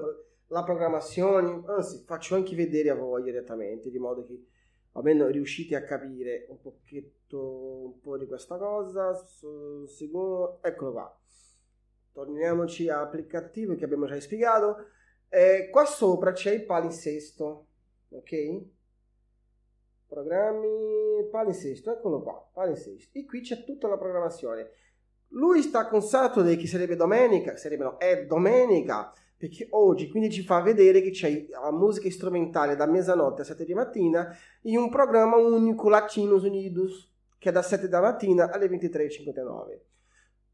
la programmazione, anzi faccio anche vedere a voi direttamente, di modo che almeno riuscite a capire un pochetto un po' di questa cosa. Secondo, eccolo qua. Torniamoci all'applicativo che abbiamo già spiegato. Eh, qua sopra c'è il palinsesto, ok? Programmi palinsesto, eccolo qua, palinsesto. E qui c'è tutta la programmazione. Lui sta con Saturday che sarebbe domenica, sarebbe no, è domenica, perché oggi quindi ci fa vedere che c'è la musica strumentale da mezzanotte a 7 di mattina in un programma unico Latinos Unidos che è da 7 da mattina alle 23.59.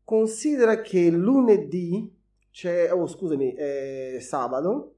Considera che lunedì c'è, oh scusami, è sabato,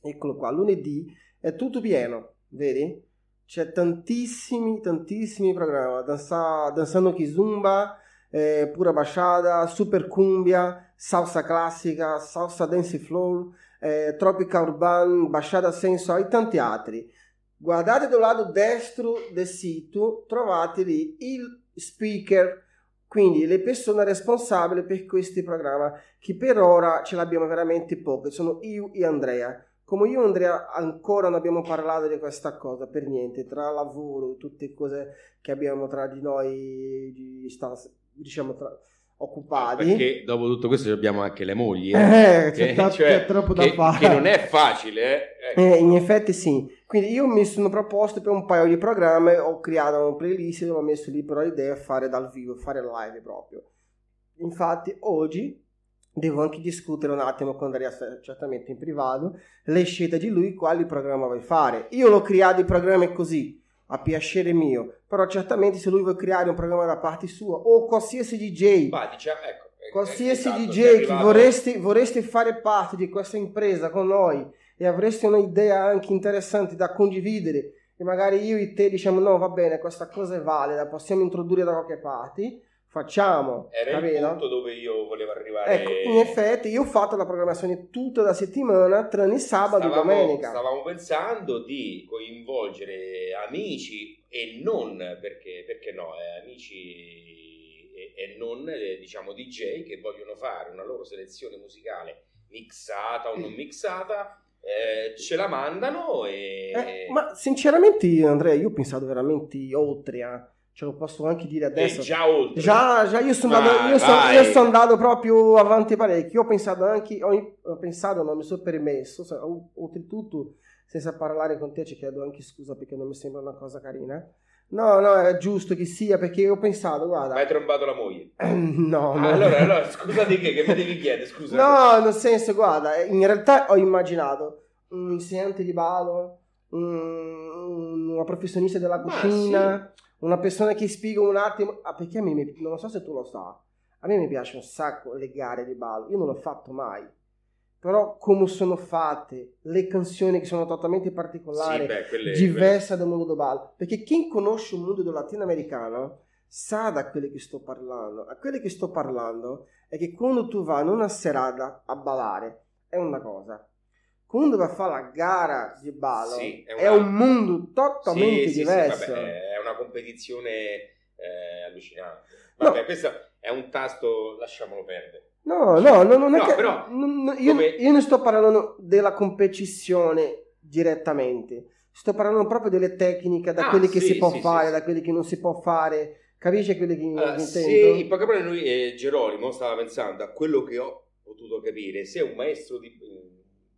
eccolo qua, lunedì è tutto pieno, vedi? C'è tantissimi, tantissimi programmi, danza, danzando kizumba, eh, pura bachata, super cumbia, salsa classica, salsa dance floor, eh, tropical urban, bachata sensual e tanti altri. Guardate dal lato destro del sito, trovate lì il speaker, quindi le persone responsabili per questi programmi, che per ora ce l'abbiamo veramente poche, sono io e Andrea. Come io e Andrea ancora non abbiamo parlato di questa cosa per niente, tra lavoro, tutte cose che abbiamo tra di noi, di diciamo, tra- occupati. Perché dopo tutto questo abbiamo anche le mogli. Eh, Eh, Che- ta- cioè, troppo da che, fare. che non è facile. Eh. Eh, in effetti sì. Quindi io mi sono proposto per un paio di programmi, ho creato una playlist e ho messo lì però l'idea di fare dal vivo, fare live proprio. Infatti oggi devo anche discutere un attimo con Daria, certamente in privato, le scelte di lui, quali programma vuoi fare. Io l'ho creato i programmi così, a piacere mio, però certamente se lui vuole creare un programma da parte sua o qualsiasi DJ, Ma diciamo, ecco, qualsiasi esatto, DJ che vorresti, vorresti fare parte di questa impresa con noi e avresti un'idea anche interessante da condividere e magari io e te diciamo no va bene questa cosa è valida possiamo introdurre da qualche parte facciamo Era il capito? punto dove io volevo arrivare. ecco in effetti io ho fatto la programmazione tutta la settimana tranne sabato e stavamo, domenica stavamo pensando di coinvolgere amici e non perché, perché no, eh, amici e, e non eh, diciamo DJ che vogliono fare una loro selezione musicale mixata o non mixata, eh, ce la mandano e Eh, ma sinceramente Andrea io ho pensato veramente oltre eh. Ce lo posso anche dire e adesso già oltre. Già, già io sono andato, io sono, io sono andato proprio avanti parecchio. Io ho pensato anche, ho, ho pensato, non mi sono permesso. se- o- Oltretutto, senza parlare con te, ci chiedo anche scusa perché non mi sembra una cosa carina. No, no, è giusto che sia perché ho pensato, guarda, Ma hai trombato la moglie. no, no. Ah, allora, allora, scusa di che, che mi devi chiedere, scusa. No, nel senso, guarda, in realtà ho immaginato un insegnante di ballo, un- una professionista della cucina, una persona che spiega un attimo. Ah, perché a me, non so se tu lo sai, a me mi piace un sacco le gare di ballo, io non l'ho fatto mai. Però come sono fatte le canzoni che sono totalmente particolari, Sì, diversa dal mondo del ballo. Perché chi conosce il mondo del latinoamericano sa da quello che sto parlando. A quello che sto parlando è che quando tu vai in una serata a ballare è una cosa. Quando vai a fare la gara di ballo Sì, è è, una- un mondo totalmente Sì, sì, sì, diverso. vabbè, è una competizione eh, allucinante. No. Vabbè, questo è un tasto, lasciamolo perdere. No, no, no, non è No, che però, non- io, come- io non sto parlando della competizione direttamente, sto parlando proprio delle tecniche, da Ah, quelle che sì, si può sì, fare, sì, da sì. quelle che non si può fare. Capisci quello che, Allora, intendo? in poche parole lui, eh, Gerolimo, stava pensando a quello che ho potuto capire, se un maestro di...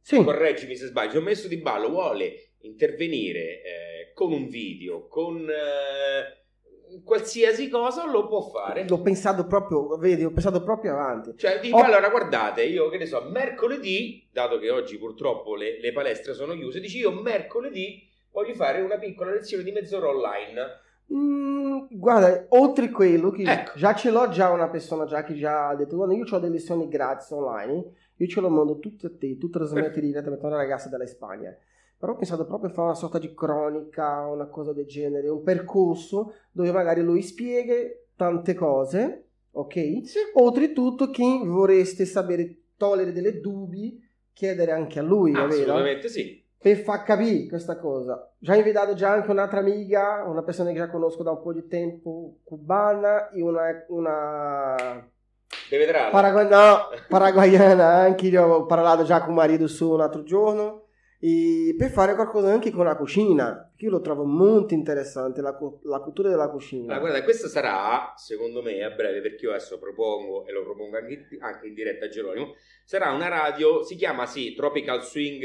Sì. Correggimi se sbaglio, un maestro di ballo vuole intervenire eh, con un video, con eh, qualsiasi cosa, lo può fare. L'ho pensato proprio, vedi, ho pensato proprio avanti. Cioè, dico, Oh. allora guardate, io che ne so, mercoledì, dato che oggi purtroppo le, le palestre sono chiuse, dici io mercoledì voglio fare una piccola lezione di mezz'ora online. Mm, guarda, oltre quello che Ecco. già ce l'ho già una persona già che già ha detto guarda io ho delle lezioni gratis online, io ce lo mando tutte a te, tu trasmetti direttamente a una ragazza dalla Spagna. Però ho pensato proprio a fare una sorta di cronica, una cosa del genere, un percorso dove magari lui spiega tante cose, ok? Oltretutto chi vorreste sapere, togliere delle dubbi, chiedere anche a lui, capito? Assolutamente sì. per far capire questa cosa. Già invitato già anche un'altra amica, una persona che già conosco da un po' di tempo, cubana, e una, una Deve vedrà. paragua- no, paraguayana, anche io ho parlato già con marito su un altro giorno, e per fare qualcosa anche con la cucina, io lo trovo molto interessante, la, la cultura della cucina. Allora, guarda, questo sarà, secondo me, a breve, perché io adesso propongo, e lo propongo anche, anche in diretta a Geronimo, sarà una radio, si chiama sì, Tropical Swing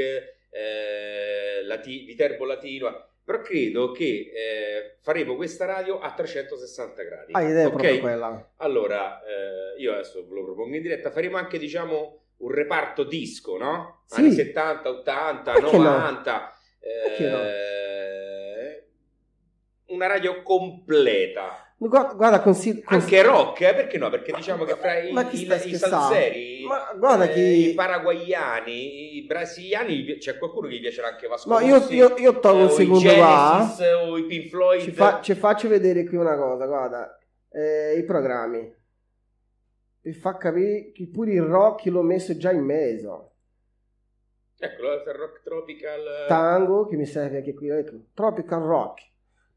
eh, lati- Viterbo Latino, però credo che eh, faremo questa radio a 360 gradi. Ah, l'idea è ok? proprio quella. Allora, eh, io adesso ve lo propongo in diretta, faremo anche, diciamo, un reparto disco, no? Sì. Anni 70, 80, Perché no? 90. Perché no? eh, Una radio completa. Guarda, guarda consid- cons- Anche rock, eh? perché no? Perché diciamo che fra i, chi i, i salseri, eh, che- i paraguayani, i brasiliani, c'è qualcuno che gli piacerà anche Vasco No, io, io, io tolgo eh, un secondo qua. O i Pink Floyd. Ci, fa- ci faccio vedere qui una cosa, guarda, eh, i programmi. Per far capire che pure il rock l'ho messo già in mezzo. Eccolo, il rock tropical. Tango, che mi serve anche qui, ecco, Tropical Rock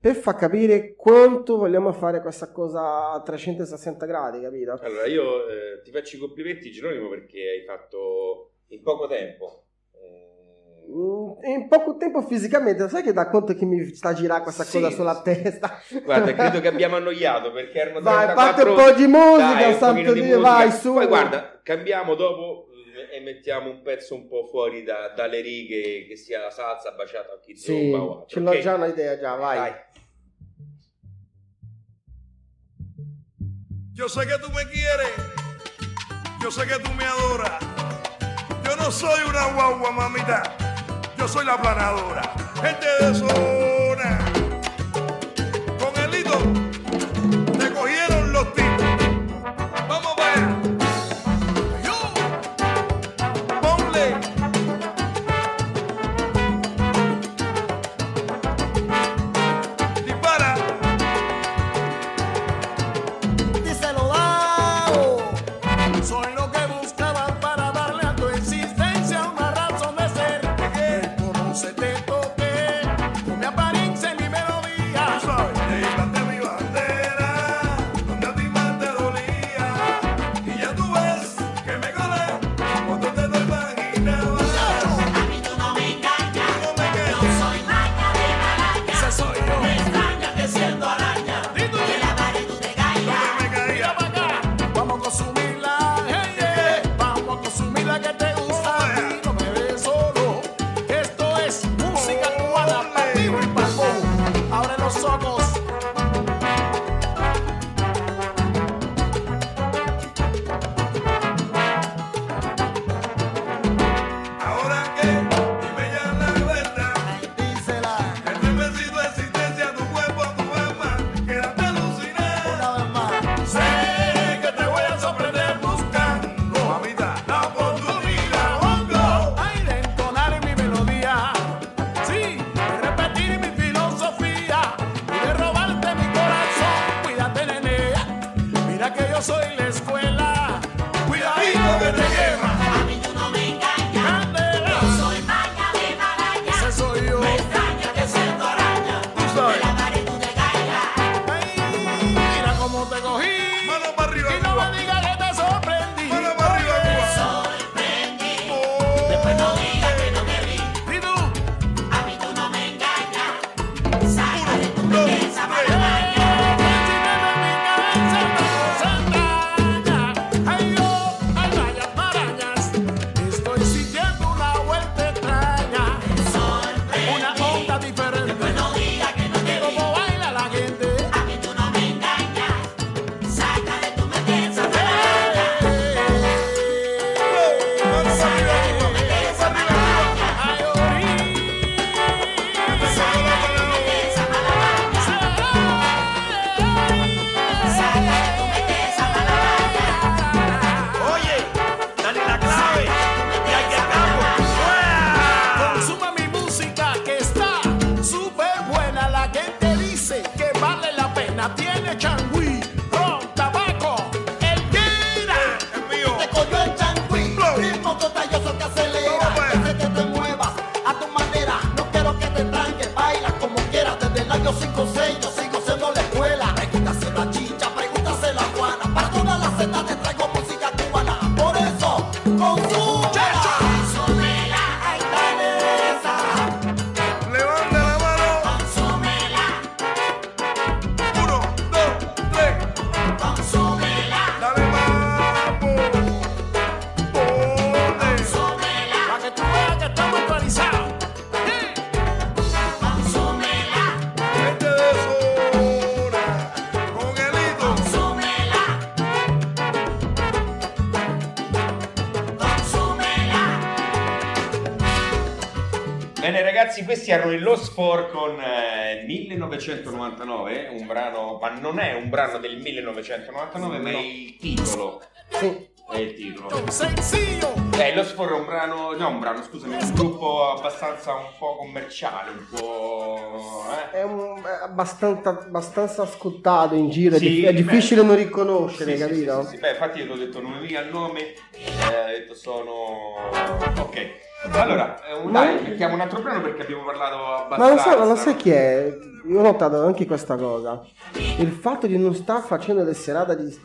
per far capire quanto vogliamo fare questa cosa a 360 gradi, capito? Allora, io eh, ti faccio i complimenti, Geronimo, perché hai fatto in poco tempo. Eh, in poco tempo fisicamente, sai che da conto che mi sta a girare questa sì. cosa sulla testa? Guarda, credo che abbiamo annoiato perché erano vai, 34... Vai, fate un po' di musica, Dai, santo Dio, di vai, su! Poi guarda, cambiamo dopo eh, e mettiamo un pezzo un po' fuori da, dalle righe, che sia la salsa baciata a chi zomba. Sì, ce l'ho okay. già un'idea, già, vai. vai. Yo sé que tú me quieres. Yo sé que tú me adoras. Yo no soy una guagua, mamita. Yo soy la planadora. Gente de sol. questi erano il Lo Four con eh, 1999, eh, un brano, ma non è un brano del 1999, ma è il titolo. Sì. È il titolo. Eh, Lost Four è un brano, no un brano, scusami, un gruppo abbastanza un po' commerciale, un po'... Eh? È, un, è abbastanza, abbastanza, ascoltato in giro, sì, è difficile beh, non riconoscere, sì, capito? Sì, sì, beh, infatti io ti ho detto, non mi il nome, eh, detto sono... ok. Allora, un, dai, mettiamo un altro brano perché abbiamo parlato abbastanza. Ma lo sai, lo sai chi è? Io ho notato anche questa cosa. Il fatto di non star facendo le serate di,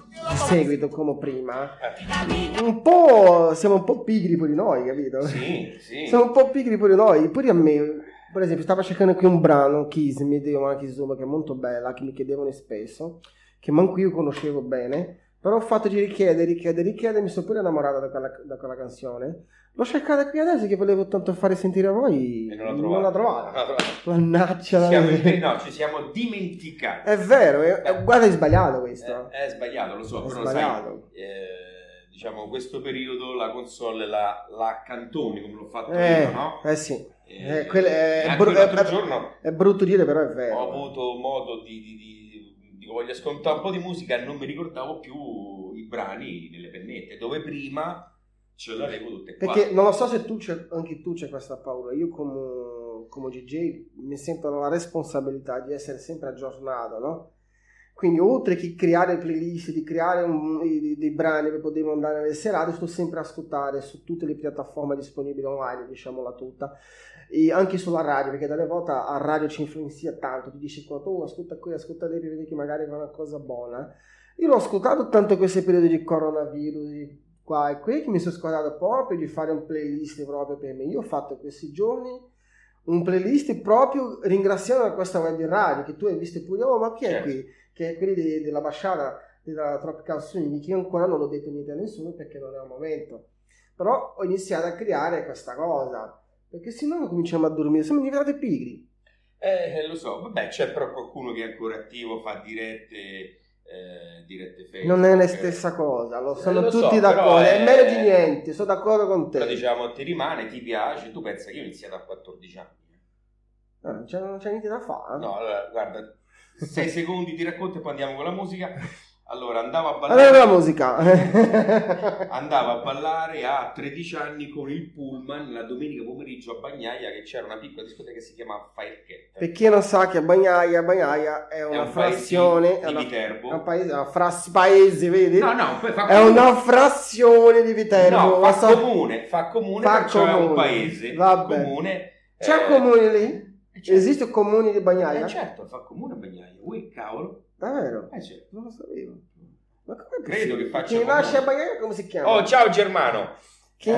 seguito come prima, eh. un po'. siamo un po' pigri pure noi, capito? Sì, sì. Siamo un po' pigri pure noi, pure a me. Per esempio, stavo cercando qui un brano, Kiss Me, di Omana Kizuma, che è molto bella, che mi chiedevano spesso, che manco io conoscevo bene, però ho fatto di richiedere, richiedere, richiedere, mi sono pure innamorato da quella, da quella canzone L'ho cercata qui adesso che volevo tanto fare sentire a voi. E non l'ho Non l'ho trovata. Non l'ho trovata. Mannaggia la Siamo in- no, ci siamo dimenticati. È vero, è, è- guarda è sbagliato questo. Eh, è sbagliato, lo so, È però sbagliato. sai, eh, diciamo, questo periodo la console la, la accantoni come l'ho fatto Eh, io, no? eh sì. Eh, Eh, è, bru- l'altro è- giorno è brutto dire, però è vero. ho avuto modo di, di, di- dico, voglio ascoltare un po' di musica e non mi ricordavo più i brani nelle pennette, dove prima ce l'avevo tutte qua. Perché non lo so se tu c'è, anche tu c'è questa paura. Io come, come DJ mi sento la responsabilità di essere sempre aggiornato, no? Quindi oltre che creare playlist, di creare un- dei, dei brani per poter andare nelle serate, sto sempre a ascoltare su tutte le piattaforme disponibili online, diciamola tutta. E anche sulla radio, perché dalle volte a radio ci influenzia tanto, ti dice oh, ascolta qui, ascolta lì, vedere che magari fa una cosa buona. Io l'ho ascoltato tanto in questi periodi di coronavirus, di qua e qui, che mi sono scordato proprio di fare un playlist proprio per me. Io ho fatto questi giorni un playlist proprio ringraziando questa web di radio, che tu hai visto pure, oh ma chi è Certo. qui? Che è quelli di- della Basciata, della Tropical Swing, che io ancora non l'ho detto niente a nessuno perché non è il momento. Però ho iniziato a creare questa cosa, perché se no cominciamo a dormire, siamo diventati pigri. Eh, lo so, vabbè, c'è però qualcuno che è ancora attivo, fa dirette, eh, dirette Facebook. Non è la eh, stessa cosa, lo sono lo so, tutti però d'accordo, è è- meglio di niente, sono d'accordo con te. Però diciamo, ti rimane, ti piace, tu pensa che io ho iniziato a 14 anni. Ah, non c'è, non c'è niente da fare. No, allora, guarda, 6 secondi ti racconto e poi andiamo con la musica. Allora, andavo a Allora ballare, la musica. andavo a ballare a 13 anni con il pullman la domenica pomeriggio a Bagnaia che c'era una piccola discoteca che si chiama Firecat. per chi non sa che Bagnaia, Bagnaia è una un frazione, è di Viterbo. è un paese, una fras- paese, vedi? No, no, fa È una frazione di Viterbo. No, fa so- comune, fa comune, Fa è un comune. paese Vabbè. comune. C'è un eh, comune lì? eh, certo. Esiste un comune di Bagnaia? Eh, certo, fa comune Bagnaia. Ui, cavolo. Davvero? Eh, certo. Non lo sapevo. Ma come Credo che faccia Chi nasce a. Bagnaia come si chiama? Oh, ciao Germano. Chi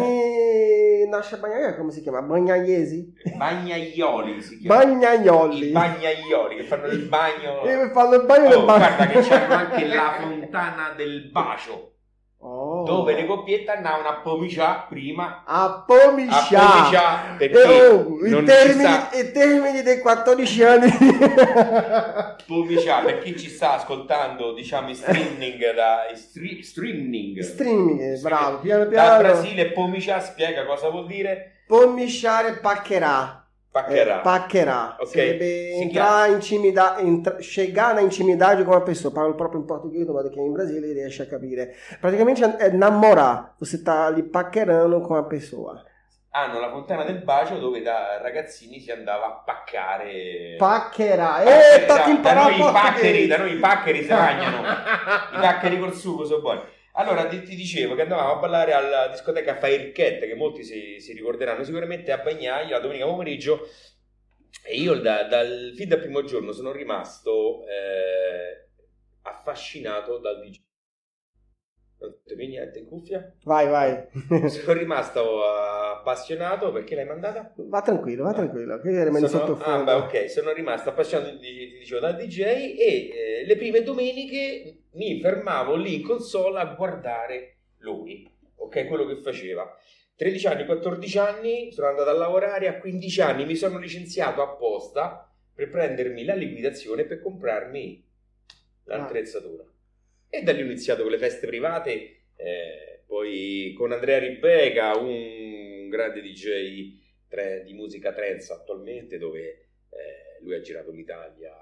nasce a Bagnaia come si chiama? Bagnaiesi? Bagnaioli si chiama. I Bagnaioli. bagnaioli che fanno il bagno. E fanno il bagno del Oh, bagno. guarda che c'hanno anche la fontana del bacio. Oh. Dove le coppiette andavano a pomicià prima. A A pomicià. pomicià perché E oh, i, termini, sta i termini dei 14 anni. pomicià per chi ci sta ascoltando diciamo in streaming da in stre- streaming Streaming, bravo, piano piano. Brasile pomicià spiega cosa vuol dire Pomiciare paccherà. Paccherà Eh, paccherà. Ok, Sarebbe si entrare in intimidade, entra- chegar in intimidade com uma pessoa. Parlo proprio in português, ma che in Brasile riesce a capire. Praticamente è namorar. Você sta lì paccherando con una persona. hanno la fontana del bacio dove da ragazzini si andava a paccare Paccherà. Eh, da, da noi i paccheri da noi i paccheri si bagnano i i paccheri col sugo sono buoni allora ti, ti dicevo che andavamo a ballare alla discoteca Firecat che molti si, si ricorderanno sicuramente a Bagnaia la domenica pomeriggio e io da- dal, fin dal primo giorno sono rimasto eh, affascinato dal DJ non ti più niente in cuffia Vai, vai. sono rimasto appassionato perché l'hai mandata? Va tranquillo, va tranquillo. Che rimani Sono, sotto ah, beh, ok, sono rimasto appassionato di, ti dicevo, dal DJ e eh, le prime domeniche mi fermavo lì in console a guardare lui, ok, quello che faceva. 13 anni, 14 anni, sono andato a lavorare, a 15 anni mi sono licenziato apposta per prendermi la liquidazione per comprarmi l'attrezzatura. E da lì ho iniziato con le feste private, eh, poi con Andrea Ribega, un grande DJ tre- di musica trance attualmente dove eh, lui ha girato l'Italia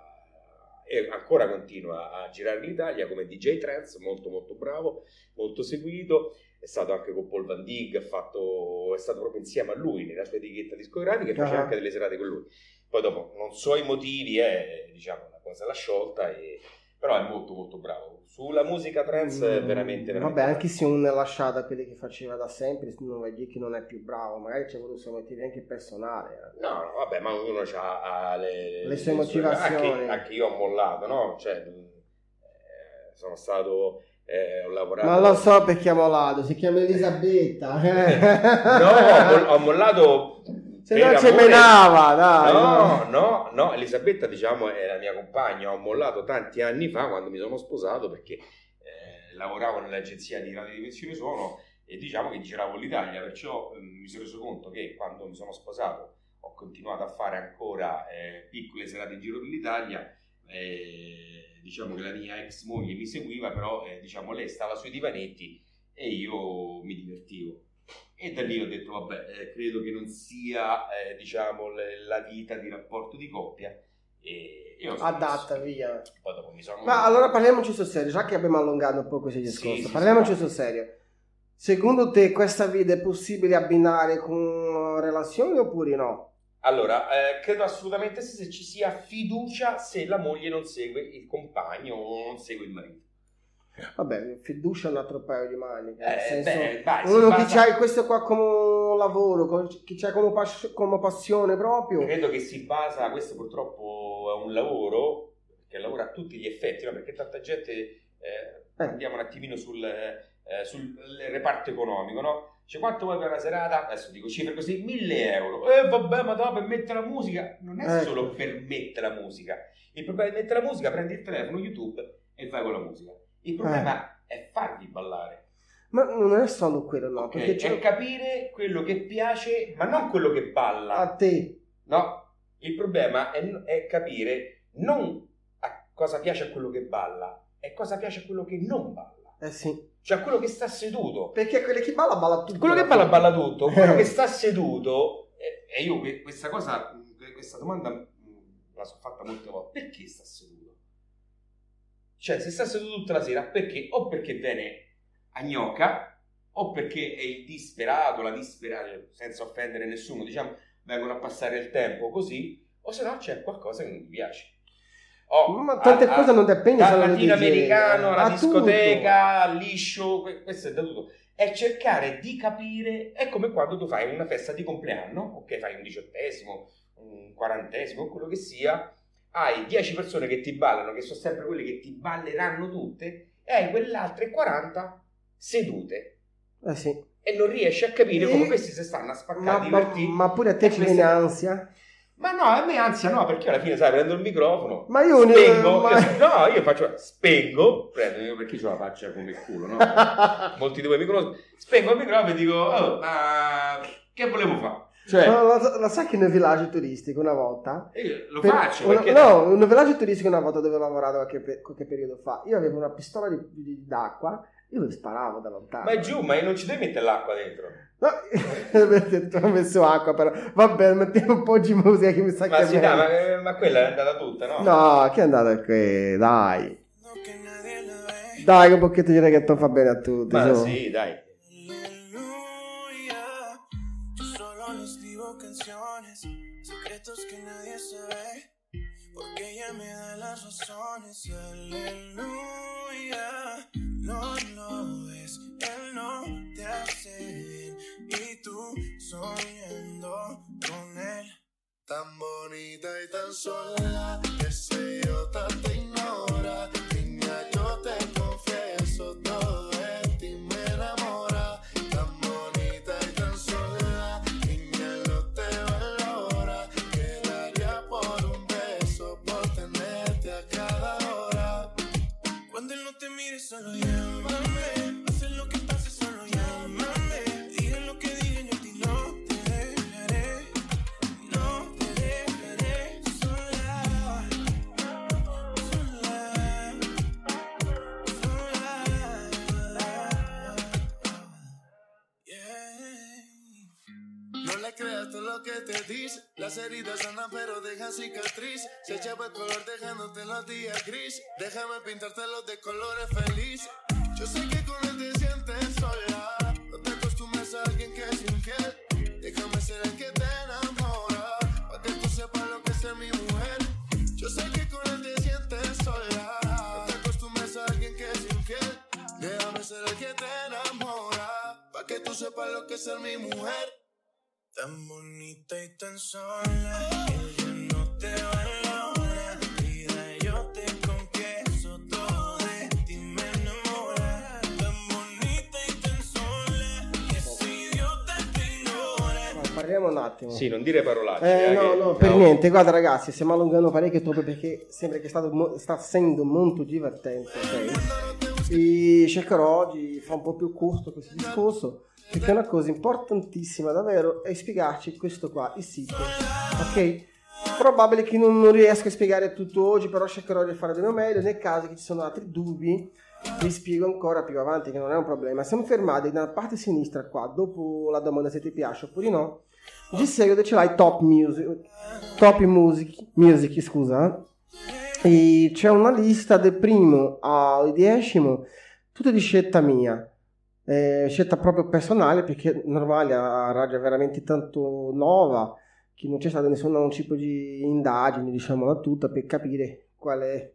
e ancora continua a girare l'Italia come DJ trance, molto molto bravo, molto seguito, è stato anche con Paul Van fatto, è stato proprio insieme a lui nella sua etichetta discografica e faceva Ah. anche delle serate con lui. Poi dopo, non so i motivi, è diciamo una cosa l'ha sciolta, e- però è molto molto bravo. Sulla musica trance è veramente, veramente Mm, Vabbè, anche se uno è lasciato a quelli che faceva da sempre, non vuol dire che non è più bravo. Magari c'è voluto suoi motivi anche personali. eh. No, no, vabbè, ma uno ha le, Le sue motivazioni. Anche, anche io ho mollato, no? Cioè, eh, sono stato, eh, ho lavorato... Ma lo so perché ha mollato, si chiama Elisabetta. No, ho mollato... Se per no ci menava, dai. No, no, no, Elisabetta diciamo è la mia compagna, ho mollato tanti anni fa quando mi sono sposato perché eh, lavoravo nell'agenzia di radiodimensione suono e diciamo che giravo l'Italia, perciò eh, mi sono reso conto che quando mi sono sposato ho continuato a fare ancora eh, piccole serate in giro dell'Italia. eh, diciamo che la mia ex moglie mi seguiva, però eh, diciamo lei stava sui divanetti e io mi divertivo. E da lì ho detto, vabbè, eh, credo che non sia, eh, diciamo, la vita di rapporto di coppia. E smesso. Adatta, via. Poi dopo mi sono... Ma allora parliamoci sul serio, già che abbiamo allungato un po' questo discorso, sì, parliamoci sì. sul serio. Secondo te questa vita è possibile abbinare con relazioni oppure no? Allora, eh, credo assolutamente sì se ci sia fiducia se la moglie non segue il compagno o non segue il marito. Vabbè, fiducia è un altro paio di maniche. nel Eh, senso, beh, si uno basa- che c'ha questo qua come lavoro, che c'ha come, pas- come passione proprio. Credo che si basa, questo purtroppo è un lavoro, che lavora a tutti gli effetti, no? perché tanta gente, eh, andiamo un attimino sul, eh, sul reparto economico, no? Cioè quanto vuoi per una serata? Adesso dico cifre così, 1000 euro. Eh vabbè, ma no, per mettere la musica. Non è Ecco. solo per mettere la musica. Il problema è mettere la musica, prendi il telefono, YouTube e vai con la musica. Il problema è farli ballare. Ma non è solo quello, no, ok? perché È capire quello che piace, ma non quello che balla. a te. No, il problema è, è capire non a cosa piace a quello che balla, è cosa piace a quello che non balla. Eh sì. Cioè a quello che sta seduto. Perché quello che balla balla tutto. Quello che alla balla balla tutto, quello che sta seduto, e e io que- questa cosa, questa domanda mh, la so fatta molte volte, perché sta seduto? Cioè se sta seduto tutta la sera, perché? O perché viene a gnocca, o perché è il disperato, la disperata, senza offendere nessuno, diciamo, vengono a passare il tempo così, o se no c'è qualcosa che non ti piace. O Ma tante a- a- cose non dipendono dal solo da latinoamericano alla A discoteca, al liscio, que- questo è da tutto. È cercare di capire, è come quando tu fai una festa di compleanno, ok, fai un diciottesimo, un quarantesimo, quello che sia, hai 10 persone che ti ballano, che sono sempre quelle che ti balleranno tutte, e hai quelle altre 40 sedute. Eh sì. E non riesci a capire Eh, come questi si stanno a spaccare Ma, ma, ma pure a te E ci viene ansia? Ma no, a me ansia no, perché alla fine, sai, prendo il microfono, Ma io ne- spengo, ma- io- no, io faccio, spengo, prendo, io perché ho la faccia come il culo, no? Molti di voi mi conoscono, spengo il microfono e dico, oh, ma che volevo fare? Cioè, Ma lo, lo sai che nel villaggio turistico una volta? io lo per- faccio una- perché... no, un villaggio turistico una volta dove ho lavorato qualche, qualche periodo fa, io avevo una pistola di, di- d'acqua, io le sparavo da lontano. Ma è giù, ma non ci devi mettere l'acqua dentro. No, tu hai messo acqua però. Vabbè, mettiamo un po' di musica che mi sa Ma che sì, è dai, meglio. ma, ma quella è andata tutta, no? No, che è andata qui, dai. Dai, che un pocchetto di reggaeton fa bene a tutti. Ma su. sì, dai. Que nadie sabe, porque ella me da las razones. Aleluya, no lo ves, él no te hace bien, y tú soñando con él. Tan bonita y tan sola, ese idiota te ignora. Niña, yo te confieso, Las heridas sanan pero dejan cicatriz. Se echaba el color dejándote los días gris. Déjame pintártelo de colores felices. Yo sé que con él te sientes sola. No te acostumbres a alguien que es infiel. Déjame ser el que te enamora. Para que tú sepas lo que es ser mi mujer. Yo sé que con él te sientes sola. No te acostumbres a alguien que es infiel. Déjame ser el que te enamora. Para que tú sepas lo que es ser mi mujer. Tan bonita y tan sola, ella no te valora. Vida, yo te confieso, todo de ti me enamora. Tan bonita y tan sola, y ese idiota te ignora. No, parliamo un attimo. Sì, non dire parolacce. Eh, eh, no, che- no, per niente. Guarda, ragazzi, stiamo allungando parecchio troppo perché sembra che è stato mo- sta essendo molto divertente. ok? Cuando no te e cercherò di fare un po' più corto questo discorso perché una cosa importantissima davvero è spiegarci questo qua, il sito, ok? Probabile che non, non riesco a spiegare tutto oggi, però cercherò di fare del mio meglio. Nel caso che ci sono altri dubbi, vi spiego ancora più avanti, che non è un problema. Siamo fermati nella parte sinistra qua, dopo la domanda se ti piace oppure no. Di seguito ce l'hai Top Music, Top Music, music scusa. E c'è una lista del primo al decimo, tutto di scelta mia. Eh, scelta proprio personale perché normale a radio è veramente tanto nuova che non c'è stato nessun tipo di indagine diciamola tutta per capire qual è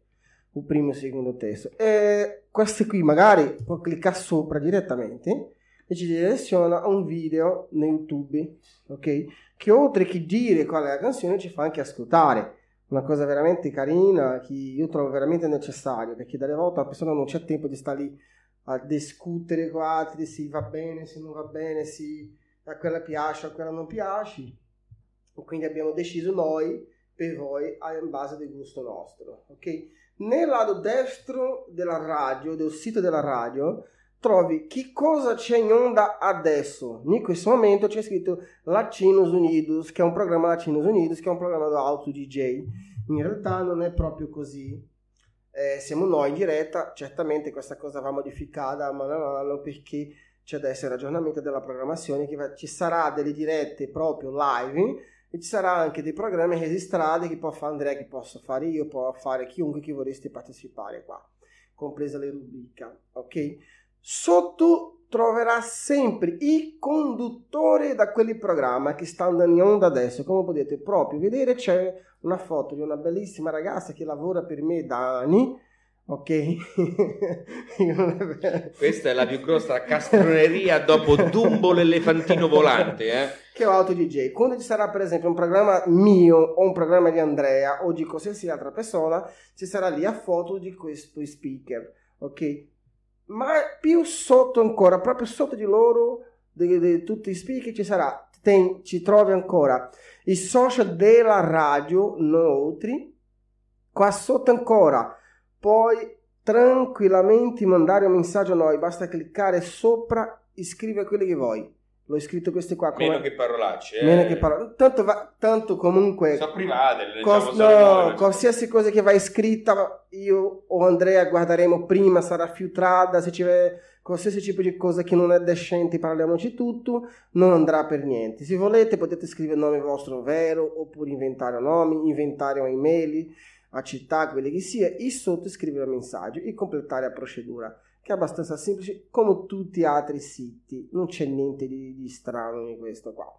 il primo e il secondo testo. E queste qui magari può cliccare sopra direttamente e ci direziona a un video su youtube ok? Che oltre che dire qual è la canzone ci fa anche ascoltare. Una cosa veramente carina che io trovo veramente necessario perché dalle volte la persona non c'è tempo di stare lì a discutere con altri se va bene, se non va bene, se a quella piace, a quella non piace. Quindi abbiamo deciso noi per voi in base del gusto nostro. Ok? Nel lato destro della radio, del sito della radio, trovi che cosa c'è in onda adesso. In questo momento c'è scritto Latinos Unidos, che è un programma Latinos Unidos, che è un programma do auto DJ. In realtà non è proprio così eh, siamo noi in diretta, certamente questa cosa va modificata mano a mano perché c'è adesso il ragionamento della programmazione che va, ci sarà delle dirette proprio live e ci sarà anche dei programmi registrati che può fare Andrea, che posso fare io, può fare chiunque che vorreste partecipare qua, compresa le rubriche, ok? Sotto troverà sempre i conduttori da quel programma che stanno in onda adesso, come potete proprio vedere c'è una foto di una bellissima ragazza che lavora per me da anni. Ok, questa è la più grossa castroneria dopo Dumbo l'elefantino volante. Eh? Che ho auto DJ. Quando ci sarà, per esempio, un programma mio o un programma di Andrea o di qualsiasi altra persona, ci sarà lì a foto di questo speaker. Ok, ma più sotto ancora, proprio sotto di loro, di, di tutti i speaker, ci sarà, ten, ci trovi ancora i social della radio, Notri, qua sotto ancora, puoi tranquillamente mandare un messaggio a noi, basta cliccare sopra, iscrivere quelli che vuoi. L'ho scritto queste qua. Come... Meno che parolacce. Eh. Meno che parolacce. Tanto, va, tanto comunque... Sono private. Cos- no, qualsiasi cosa che va iscritta, io o Andrea guarderemo prima, sarà filtrata, se c'è qualsiasi tipo di cosa che non è decente, parliamoci tutto, non andrà per niente. Se volete potete scrivere il nome vostro vero, oppure inventare nomi, inventare un'email, a città, quelli che sia, e sotto scrivere un messaggio e completare la procedura che è abbastanza semplice come tutti gli altri siti, non c'è niente di, di strano in questo qua.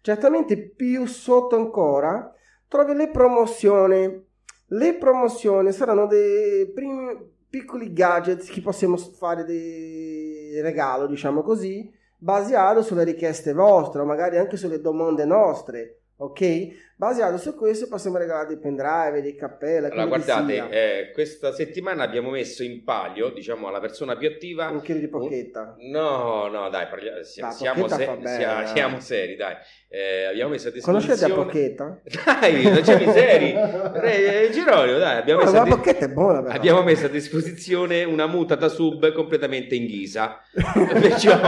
Certamente più sotto ancora trovi le promozioni. Le promozioni saranno dei primi piccoli gadget che possiamo fare di regalo, diciamo così, basato sulle richieste vostre, o magari anche sulle domande nostre ok? Basato su questo possiamo regalare dei pendrive, dei cappelle. Allora, guardate, eh, questa settimana abbiamo messo in palio, diciamo, alla persona più attiva. Un chilo di pocchetta. Un... No, no, dai, parliamo, siamo, siamo, se... bene, siamo, seri, dai. Eh, abbiamo messo a disposizione. Conoscete la pocchetta? Dai, non c'è miseria. eh, Geronimo, dai, abbiamo, no, messo la pocchetta è buona, però. abbiamo messo a disposizione una muta da sub completamente in ghisa. Perciò.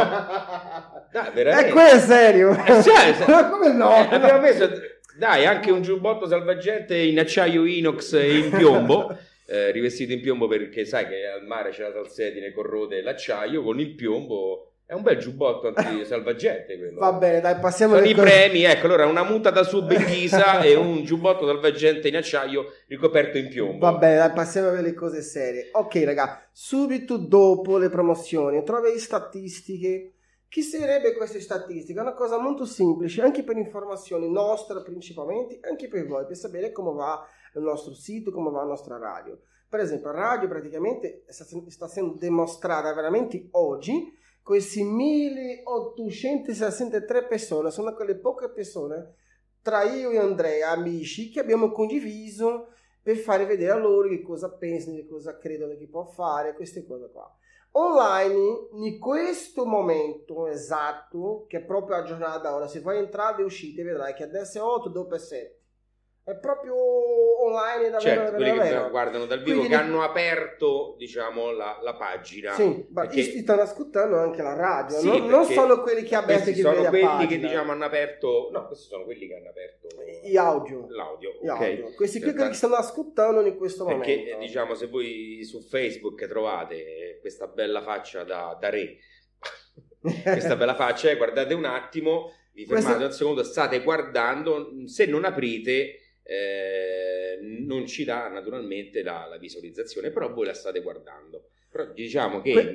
Dai, veramente. E quello è serio. Eh, cioè, come no? Eh, abbiamo messo dai, anche un giubbotto salvagente in acciaio inox e in piombo. eh, rivestito in piombo perché sai che al mare c'è la salsedine, corrode l'acciaio, con il piombo è un bel giubbotto anti-salvagente quello. Va bene, dai, passiamo Sono i cose... premi, ecco, allora una muta da sub in ghisa e un giubbotto salvagente in acciaio ricoperto in piombo. Va bene, dai, passiamo a le cose serie. Ok, raga, subito dopo le promozioni trovi statistiche chi sarebbe queste statistiche? È una cosa molto semplice, anche per informazioni nostre principalmente, anche per voi, per sapere come va il nostro sito, come va la nostra radio. Per esempio, la radio praticamente sta essendo dimostrata veramente oggi, questi 1863 persone, sono quelle poche persone, tra io e Andrea, amici, che abbiamo condiviso per fare vedere a loro che cosa pensano, che cosa credono che può fare, queste cose qua. Online, in questo momento esatto, che è proprio aggiornata ora, se vai entrare e uscite vedrai che adesso è 8 dopo 7. È proprio online davvero, Certo, quelli che davvero. guardano dal vivo, Quindi che hanno aperto, diciamo, la, la pagina. Sì, ma Perché- ti stanno ascoltando anche la radio, Sì, non, non perché solo quelli che che sono quelli pagina. che diciamo hanno aperto. No, questi sono quelli che hanno aperto Gli audio. l'audio. Gli audio. Questi qui Per quelli che stanno ascoltando in questo Perché momento. eh, diciamo, se voi su Facebook trovate questa bella faccia da, da re, questa bella faccia, eh, guardate un attimo, vi fermate Questa- un secondo, state guardando, se non aprite eh, non ci dà naturalmente la, la visualizzazione, però voi la state guardando. Però diciamo che Que-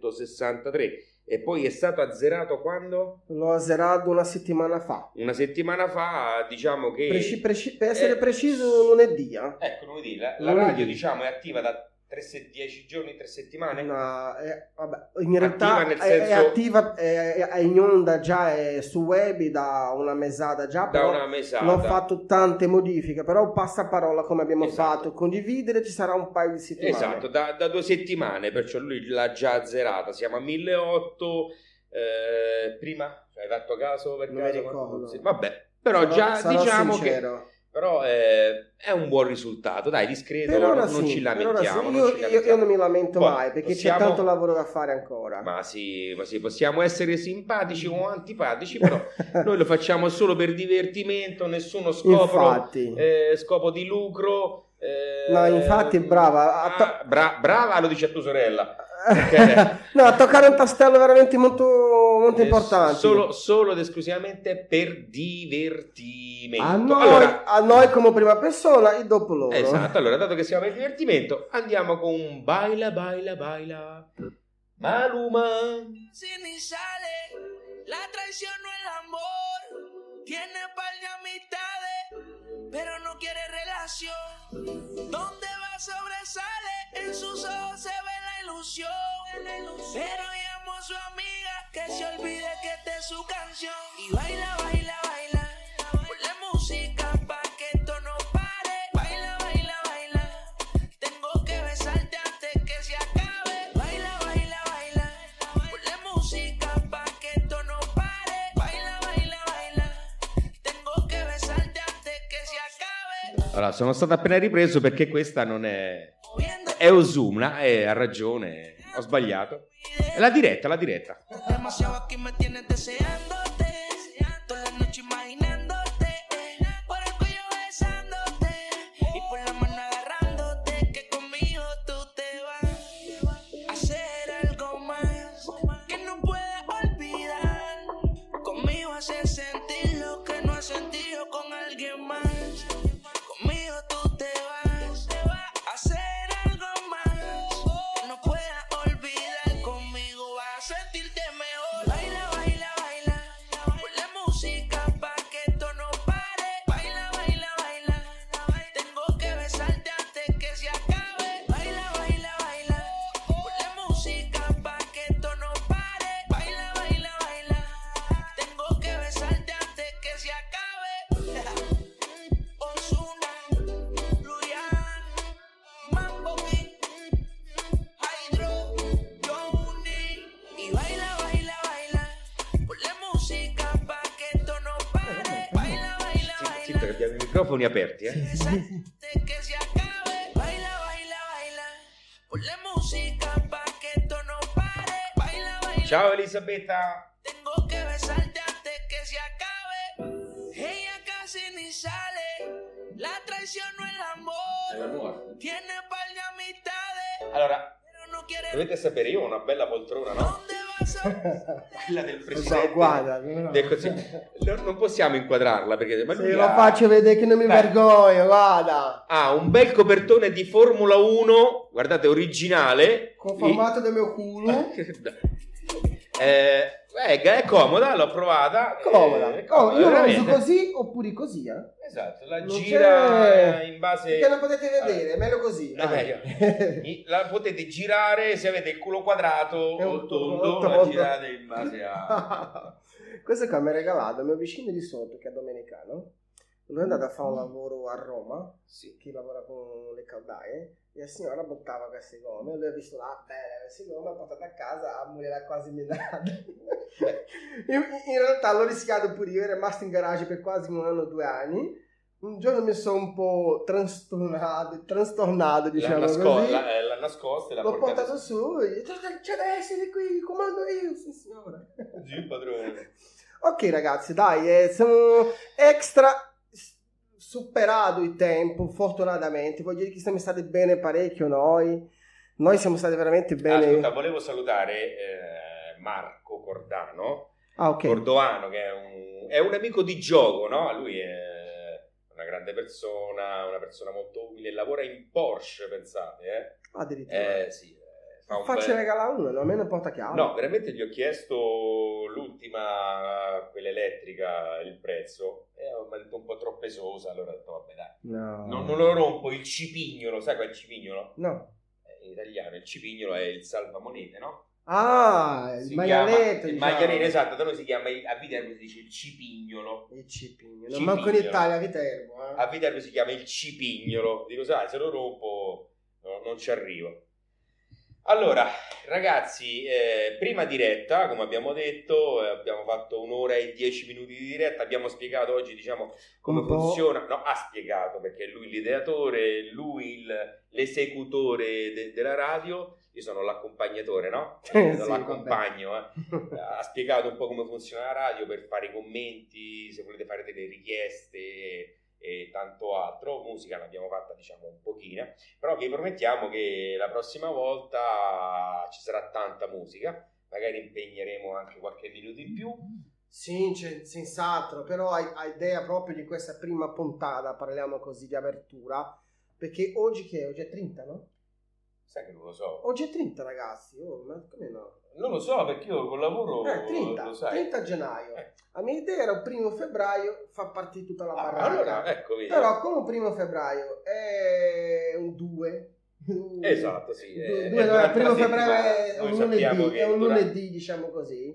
1863 e poi è stato azzerato quando? L'ho azzerato una settimana fa. Una settimana fa, diciamo che... Preci- preci- per essere Eh, preciso, lunedì. eh. Ecco, lunedì, la, la radio diciamo è attiva da 10 giorni, 3 settimane? No, è- vabbè, in realtà Attiva nel è, è senso- attiva, è, è in onda già è su web da una mesata già, Da una mesata. non ho fatto tante modifiche, però passaparola come abbiamo Esatto. fatto, condividere ci sarà un paio di settimane. Esatto, da, da due settimane, perciò lui l'ha già azzerata. Siamo a 1800. eh, prima hai fatto caso per Non mi caso? ricordo. Sì, vabbè, però Sarò- già sarò diciamo sincero. che però eh, è un buon risultato, dai, discreto, non sì, ci per ora lamentiamo. sì. non Io, ci io- io lamentiamo. non mi lamento Poi, mai perché possiamo- c'è tanto lavoro da fare ancora. Ma sì, ma sì, possiamo essere simpatici o antipatici, però noi lo facciamo solo per divertimento, nessuno scopo, eh, scopo di lucro. eh, No, infatti, brava. A to- ah, bra- brava, lo dici a tua sorella. no, a toccare un tastello veramente molto, molto Eh, importante. Solo, solo ed esclusivamente per divertimento. a noi, Allora, a noi come prima persona e dopo loro. esatto, allora, dato che siamo per divertimento, andiamo con un baila, baila, baila. Maluma. Si ni sale, la traición no el amor. Tiene par de amistades, pero no quiere relación. Donde va sobresale, en sus ojos se ve la ilusión. Pero llamo a su amiga que se olvide que esta es su canción. Y baila. Sono stato appena ripreso perché questa non è... È Osumna, eh, ha ragione, ho sbagliato. La diretta, la diretta. Pare. Baila, baila. Ciao Elisabetta. Tengo que besarte antes que se acabe. Ella casi ni sale. La traición no es el amor. Tiene par de amistades, Allora, pero no quiere. dovete sapere, io ho una bella poltrona, no? Quella del presidente. so, guarda. no. del Consiglio. No- Non possiamo inquadrarla perché... Ma Se lo ha- faccio vedere che non mi Dai. vergogno, guarda. ha un bel copertone di Formula 1, guardate, originale. Con formato del mio culo. Eh, eh, è comoda, l'ho provata. Comoda. eh, Oh, io lo uso così oppure così, eh. Esatto, la Non gira c'è- in base... Perché non potete vedere, è meglio così. È meglio. La potete girare se avete il culo quadrato È o tondo, tondo. la girate in base a... Questo qua mi ha regalato il mio vicino di sotto che è domenicano. Lui è andato a fare un lavoro a Roma, Sì. che lavora con le caldaie, e la signora buttava queste gomme, lui ha visto là, belle queste gomme, ha portato a casa, a morire quasi menata. in, in realtà l'ho rischiato pure io, è rimasto in garage per quasi un anno, due anni. Un giorno mi sono un po' trastornato, trastornato diciamo l'ha, nasco- così. l'ha- eh, l'ha nascosta e l'ha L'ho portata portato su e c'è c'è da essere qui, comando io, sì signora. Sì, padrone. Ok ragazzi, dai, eh, siamo extra superato il tempo, fortunatamente. Voglio dire che siamo stati bene parecchio noi. Noi siamo stati veramente bene. Ascolta, volevo salutare eh, Marco Cordano, ah, ok. Cordoano, che è un, è un amico di gioco, no? Lui è una grande persona, una persona molto umile, lavora in Porsche, pensate, eh? Addirittura. Eh, sì, un Facci bel- regalare uno, almeno porta chiave. No, veramente gli ho chiesto l'ultima, quella elettrica, il prezzo, e mi ha detto un po' troppo esosa, allora ho detto vabbè dai, No. non, non lo rompo, il cipignolo, sai qual è il cipignolo? No. Eh, In italiano il cipignolo è il salvamonete, no? Ah, il Si maialetto. chiama- il diciamo. esatto, da noi si chiama, a Viterbo si dice il cipignolo, Il cipigno. Non Cipigno. manco in Italia, a Viterbo. Eh. a Viterbo si chiama il cipignolo, dico sai, se lo rompo no, non ci arrivo. Allora, ragazzi, eh, prima diretta, come abbiamo detto, eh, abbiamo fatto un'ora e dieci minuti di diretta, abbiamo spiegato oggi, diciamo, come funziona, no, ha spiegato perché lui l'ideatore, lui il- l'esecutore de- della radio, io sono l'accompagnatore, no? Eh, sì, l'accompagno, eh. ha spiegato un po' come funziona la radio per fare i commenti, se volete fare delle richieste e tanto altro. Musica l'abbiamo fatta, diciamo, un pochino, però vi promettiamo che la prossima volta ci sarà tanta musica, magari impegneremo anche qualche minuto in più. Sì, senz'altro, però hai, hai idea proprio di questa prima puntata, parliamo così di apertura, perché oggi che è? Oggi è 30, no? Sai che non lo so. Oggi è 30 ragazzi, oh, ma come no? Non lo so perché io col lavoro Eh, 30, lo sai. 30 gennaio. Eh. La mia idea era il primo febbraio fa partire tutta la Ah, baracca. allora, ecco, vedi. Però come primo febbraio è un 2. Esatto, sì. Eh, due- è durante il primo febbraio è un lunedì, è un lunedì, diciamo così.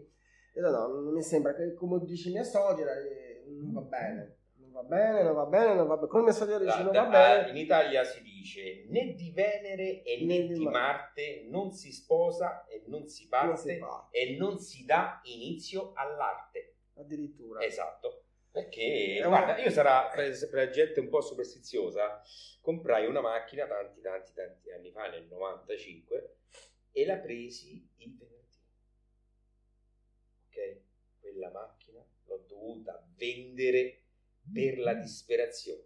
E no, no, non mi sembra che come dice mia suocera eh, non va bene. Va bene, non va bene, non va bene. Come mia suocera dice non va bene. In Italia si dice né di Venere e né, Né di Marte. Marte non si sposa e non si parte Non si e non si dà inizio all'arte. addirittura. Esatto. Perché, una- guarda, io sarà per, gente un po' superstiziosa, comprai una macchina tanti, tanti, tanti anni fa, nel 95, e la presi il venerdì. Ok? Quella macchina l'ho dovuta vendere per la disperazione.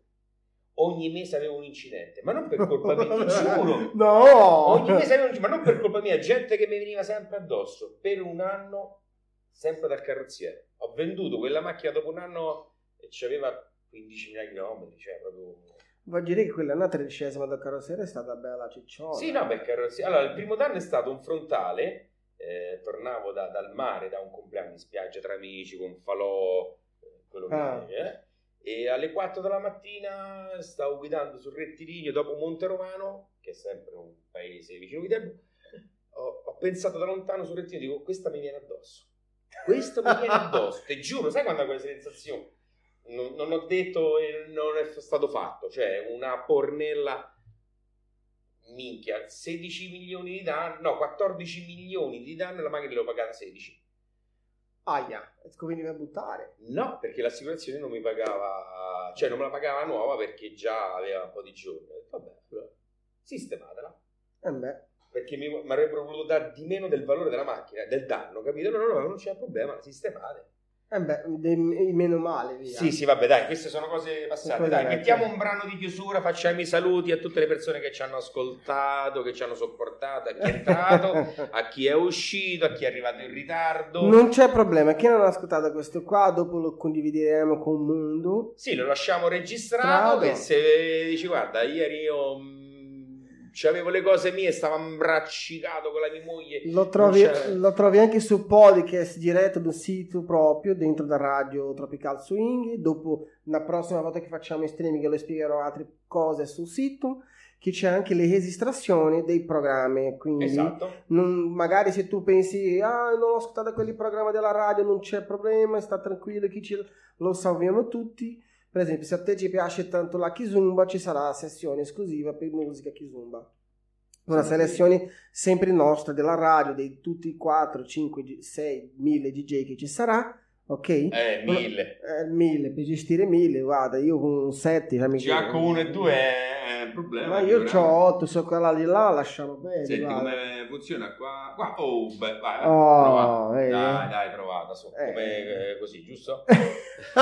Ogni mese avevo un incidente, ma non per colpa mia, giuro. No! Ogni mese avevo un incidente, ma non per colpa mia, gente che mi veniva sempre addosso. Per un anno, sempre dal carrozziere. Ho venduto quella macchina dopo un anno e c'aveva 15.000 km, cioè proprio... Vuol dire che quella una tredicesima del carrozziere è stata bella cicciona. Sì, no, beh, carrozziere. Allora, il primo danno è stato un frontale. eh, tornavo da- dal mare, da un compleanno in spiaggia tra amici, con falò, eh, quello che Ah. è. E alle 4 della mattina stavo guidando sul rettilineo dopo Monte Romano, che è sempre un paese vicino Viterbo. Ho, ho pensato da lontano sul rettilineo, dico, questa mi viene addosso. Questo mi viene addosso, te giuro, sai quando hai quella sensazione? Non, non ho detto e non è stato fatto, cioè una pornella minchia, 16 milioni di danno, no, 14 milioni di danno e la macchina l'ho pagata 16. Aia, conveniva a buttare. No, perché l'assicurazione non mi pagava, cioè non me la pagava nuova perché già aveva un po' di giorni. Ho detto, Vabbè, allora, sistematela. E beh, Perché mi, mi avrebbero voluto dare di meno del valore della macchina, del danno, capito? No, no, no, non c'è problema, sistemate. E beh, de- meno male, via. Sì, sì, vabbè, dai, queste sono cose passate. Dai, mettiamo un brano di chiusura, facciamo i saluti a tutte le persone che ci hanno ascoltato, che ci hanno sopportato, a chi è entrato, a chi è uscito, a chi è arrivato in ritardo. Non c'è problema, chi non ha ascoltato questo qua, dopo lo condivideremo con il mondo. Sì, lo lasciamo registrato. Strado. Che se dici, guarda, ieri io avevo le cose mie, stavo imbraccicato con la mia moglie. Lo trovi, lo trovi anche su podcast diretto del sito proprio, dentro da Radio Tropical Swing. Dopo, la prossima volta che facciamo i streaming, le spiegherò altre cose sul sito. Che c'è anche le registrazioni dei programmi. Quindi, Esatto. non- magari se tu pensi, ah, non ho ascoltato quelli programmi della radio, non c'è problema, sta tranquillo, chi ci, lo salviamo tutti. Per esempio, se a te ci piace tanto la Kizumba, ci sarà la sessione esclusiva per musica Kizumba. Una selezione sempre nostra della radio, di tutti i 4, 5, 6, 1000 DJ che ci sarà, ok? Eh, mille. Eh, mille, per gestire mille, guarda, io con un 7 già mi Già con uno e due è un problema. Ma io ho 8, so quella di là, lasciamo bene. Senti come funziona qua. qua. Oh, beh, vai. Oh, vedi? Dai, dai, provata. So. Eh. Come eh, così, giusto?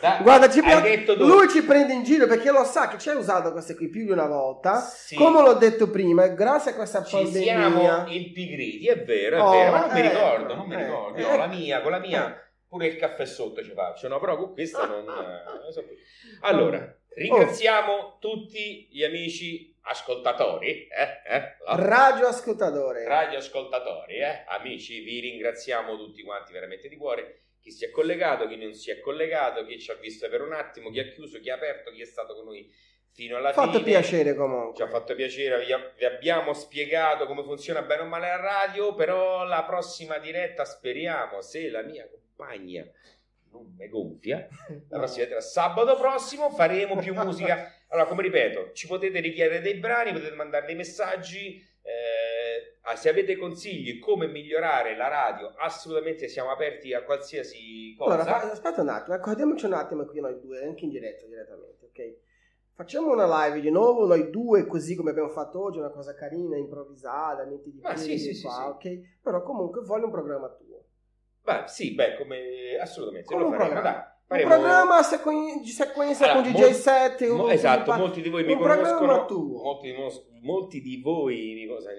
Dai, Guarda, ci pre- lui ci prende in giro perché lo sa che ci hai usato queste qui più di una volta. Sì. Come l'ho detto prima, grazie a questa Ci pandemia. siamo impigriti, è vero, è Oh, vero, ma non mi eh, ricordo, non mi eh, ricordo. eh. Io ho la mia, con la mia pure il caffè sotto ci faccio, no? Però con questa non, eh, non so più. Allora, ringraziamo tutti gli amici ascoltatori, eh? eh? Radio ascoltatore. radio ascoltatori, eh? amici, vi ringraziamo tutti quanti veramente di cuore. Chi si è collegato, chi non si è collegato, chi ci ha visto per un attimo, chi ha chiuso, chi ha aperto, chi è stato con noi fino alla Fatto fine. piacere comunque. Ci ha fatto piacere, vi abbiamo spiegato come funziona bene o male la radio, però la prossima diretta speriamo, se la mia compagna non mi gonfia, la prossima diretta, sabato prossimo faremo più musica. Allora, come ripeto, ci potete richiedere dei brani, potete mandare dei messaggi, eh, ah, se avete consigli come migliorare la radio, assolutamente siamo aperti a qualsiasi cosa. Allora, aspetta un attimo, accordiamoci un attimo qui noi due, anche in diretta direttamente, ok? Facciamo una live di nuovo, noi due, così come abbiamo fatto oggi, una cosa carina, improvvisata, niente di più, sì, sì, sì. ok? Però comunque voglio un programma tuo. Beh, sì, beh, come assolutamente Come lo un faremo, programma. dai. Un Faremo- programma a sequen- di sequenza Allora, con DJ mol- set. mo- con- esatto, con- molti di voi mi un programma conoscono. tuo. Molti, di mos- molti di voi mi conoscono.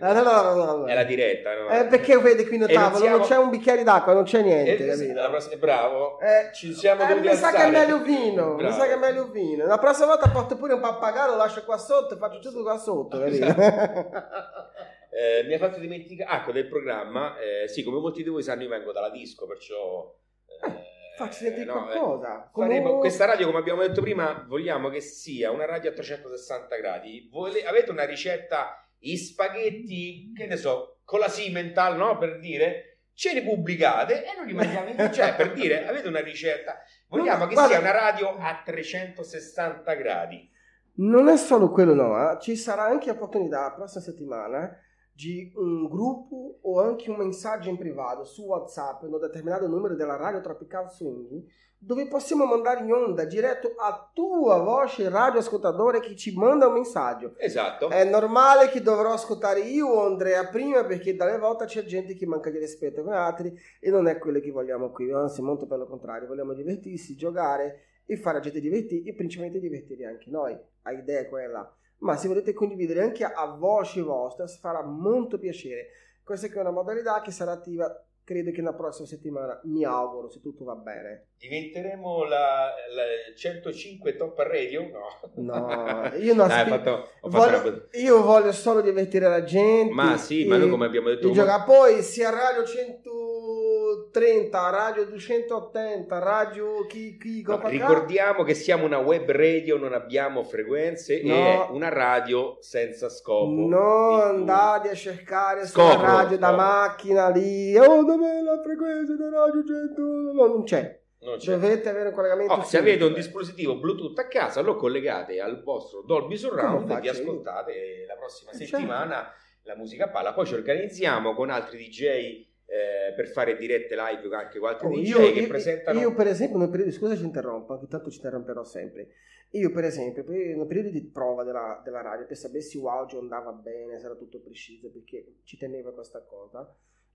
Ah, no, no, no, no. È la diretta, no? Eh, perché vedi qui non tavolo non, siamo- c'è un bicchiere d'acqua, non c'è niente, Eh, la prossima- bravo. Eh, Ci siamo eh, mi sa che è meglio vino, mi Bravo. sa che è meglio vino. La prossima volta porto pure un pappagallo, lo lascio qua sotto e faccio tutto qua sotto, capito? Eh, mi ha fatto dimenticare, ah, del programma, eh, sì, come molti di voi sanno, io vengo dalla disco, perciò... eh, Facci sentire no, eh, qualcosa. faremo- Come- questa radio, come abbiamo detto prima, vogliamo che sia una radio a 360 gradi. Vole- avete una ricetta, i spaghetti, che ne so, con la Simmental, no? Per dire, ce li pubblicate e noi li mandiamo in cioè, per dire, avete una ricetta. Vogliamo No, che guarda- sia una radio a 360 gradi. Non è solo quello, no, eh. ci sarà anche opportunità la prossima settimana di un gruppo o anche un messaggio in privato su WhatsApp in un determinato numero della radio Tropical Swing dove possiamo mandare in onda diretto a tua voce radioascoltatore che ci manda un messaggio. Esatto. È normale che dovrò ascoltare io o Andrea prima perché dalle volte c'è gente che manca di rispetto con altri e non è quello che vogliamo qui, anzi molto per lo contrario, vogliamo divertirsi, giocare e fare la gente divertire e principalmente divertire anche noi, la idea è quella. Ma se volete condividere anche a voce vostra farà molto piacere. Questa è una modalità che sarà attiva credo che la prossima settimana, mi auguro, se tutto va bene. Diventeremo la, la 105 Top Radio? No. No, io non Dai, aspi- fatto, voglio- una- Io voglio solo divertire la gente. Ma sì, e- ma noi come abbiamo detto... giocare. Poi sia Radio 130, Radio 280, Radio chi, chi No, ricordiamo che siamo una web radio, non abbiamo frequenze e No. è una radio senza scopo. Non andate a cercare Scopro, sulla radio da macchina lì. Oh, dov'è la frequenza di Radio 100? No, non c'è. Non c'è. Dovete avere un collegamento. Oh, se avete un semplice. dispositivo Bluetooth a casa, lo collegate al vostro Dolby Surround e vi faccio io? ascoltate la prossima Eh, settimana la musica palla. Poi ci organizziamo con altri DJ eh, per fare dirette live anche con altri Oh, DJ io, che io- presentano. io, per esempio, nel periodo, scusa ci interrompo, anche tanto ci interromperò sempre. Io per esempio, nel periodo di prova della, della radio, per sapere se l'audio andava bene, se era tutto preciso, perché ci teneva questa cosa,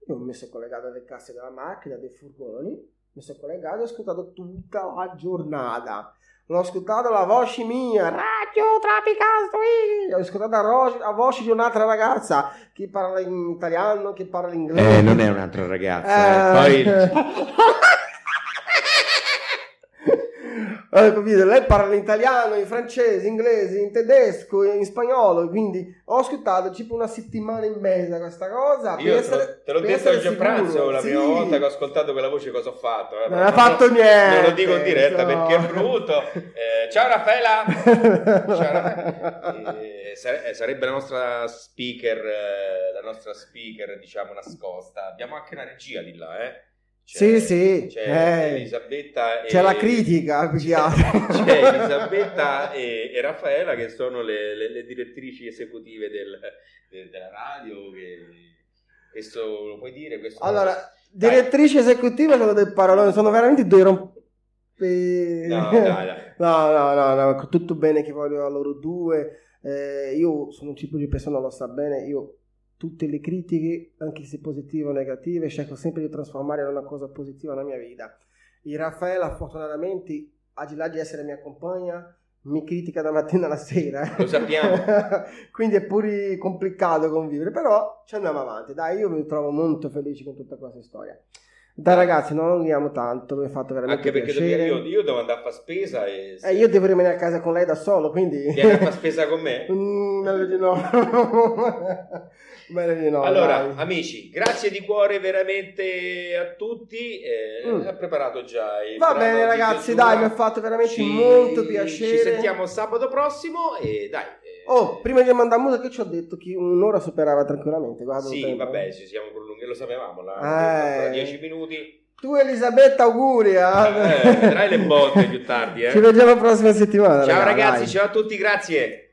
io mi sono collegato alle casse della macchina, dei furgoni, mi sono collegato e ho ascoltato tutta la giornata. L'ho ascoltato la voce mia, Radio Tropical Swing! Ho ascoltato la, ro- la voce di un'altra ragazza che parla in italiano, che parla in inglese. Eh, non è un'altra ragazza. Eh, eh. Poi Eh, capito? Lei parla in italiano, in francese, in inglese, in tedesco, in spagnolo, quindi ho ascoltato tipo una settimana e mezza questa cosa. io per te l'ho- essere- te l'ho per detto oggi a pranzo la Sì. prima volta che ho ascoltato quella voce cosa ho fatto. eh, Non ha fatto niente. Non lo dico in diretta no. perché è brutto. Eh, ciao Raffaela! Ciao, Raffaele. Eh, eh, sarebbe la nostra speaker, eh, la nostra speaker, diciamo, nascosta. Abbiamo anche una regia di là, eh. C'è- Sì, sì, C'è eh. Elisabetta e... C'è la critica, altro. C'è Elisabetta e, e Raffaela che sono le, le- le direttrici esecutive del- de- della radio. Che, questo lo puoi dire? Questo Allora, direttrice esecutiva sono dei paroloni, sono veramente due rompe... No, dai, dai. No, no, no, no, tutto bene che voglio a loro due. Eh, io sono un tipo di persona, lo sa bene, io tutte le critiche, anche se positive o negative, cerco sempre di trasformare in una cosa positiva nella mia vita. E Raffaella, fortunatamente, al di là di essere mia compagna, mi critica da mattina alla sera. Lo sappiamo. Quindi è pure complicato convivere, però ci andiamo avanti. Dai, io mi trovo molto felice con tutta questa storia. Dai ragazzi, non allunghiamo tanto, mi ha fatto veramente Anche perché piacere. io, io devo andare a fare spesa e... Eh, io devo rimanere a casa con lei da solo, quindi... Vieni a fare spesa con me? Mm, meglio di no. meglio di no. allora, dai. amici, grazie di cuore veramente a tutti. eh, Mm. Ha preparato già il Va bene ragazzi, dai, mi ha fatto veramente Ci- molto piacere. Ci sentiamo sabato prossimo e dai. Oh, prima di mandare musica ci ho detto che un'ora superava tranquillamente. Guarda Sì, vabbè, ci siamo prolungati, lo sapevamo, la, Eh. ancora 10 minuti. Tu Elisabetta, auguri. eh. Eh, vedrai le botte più tardi. eh. Ci vediamo la prossima settimana. Ciao raga, ragazzi, dai. ciao a tutti, grazie.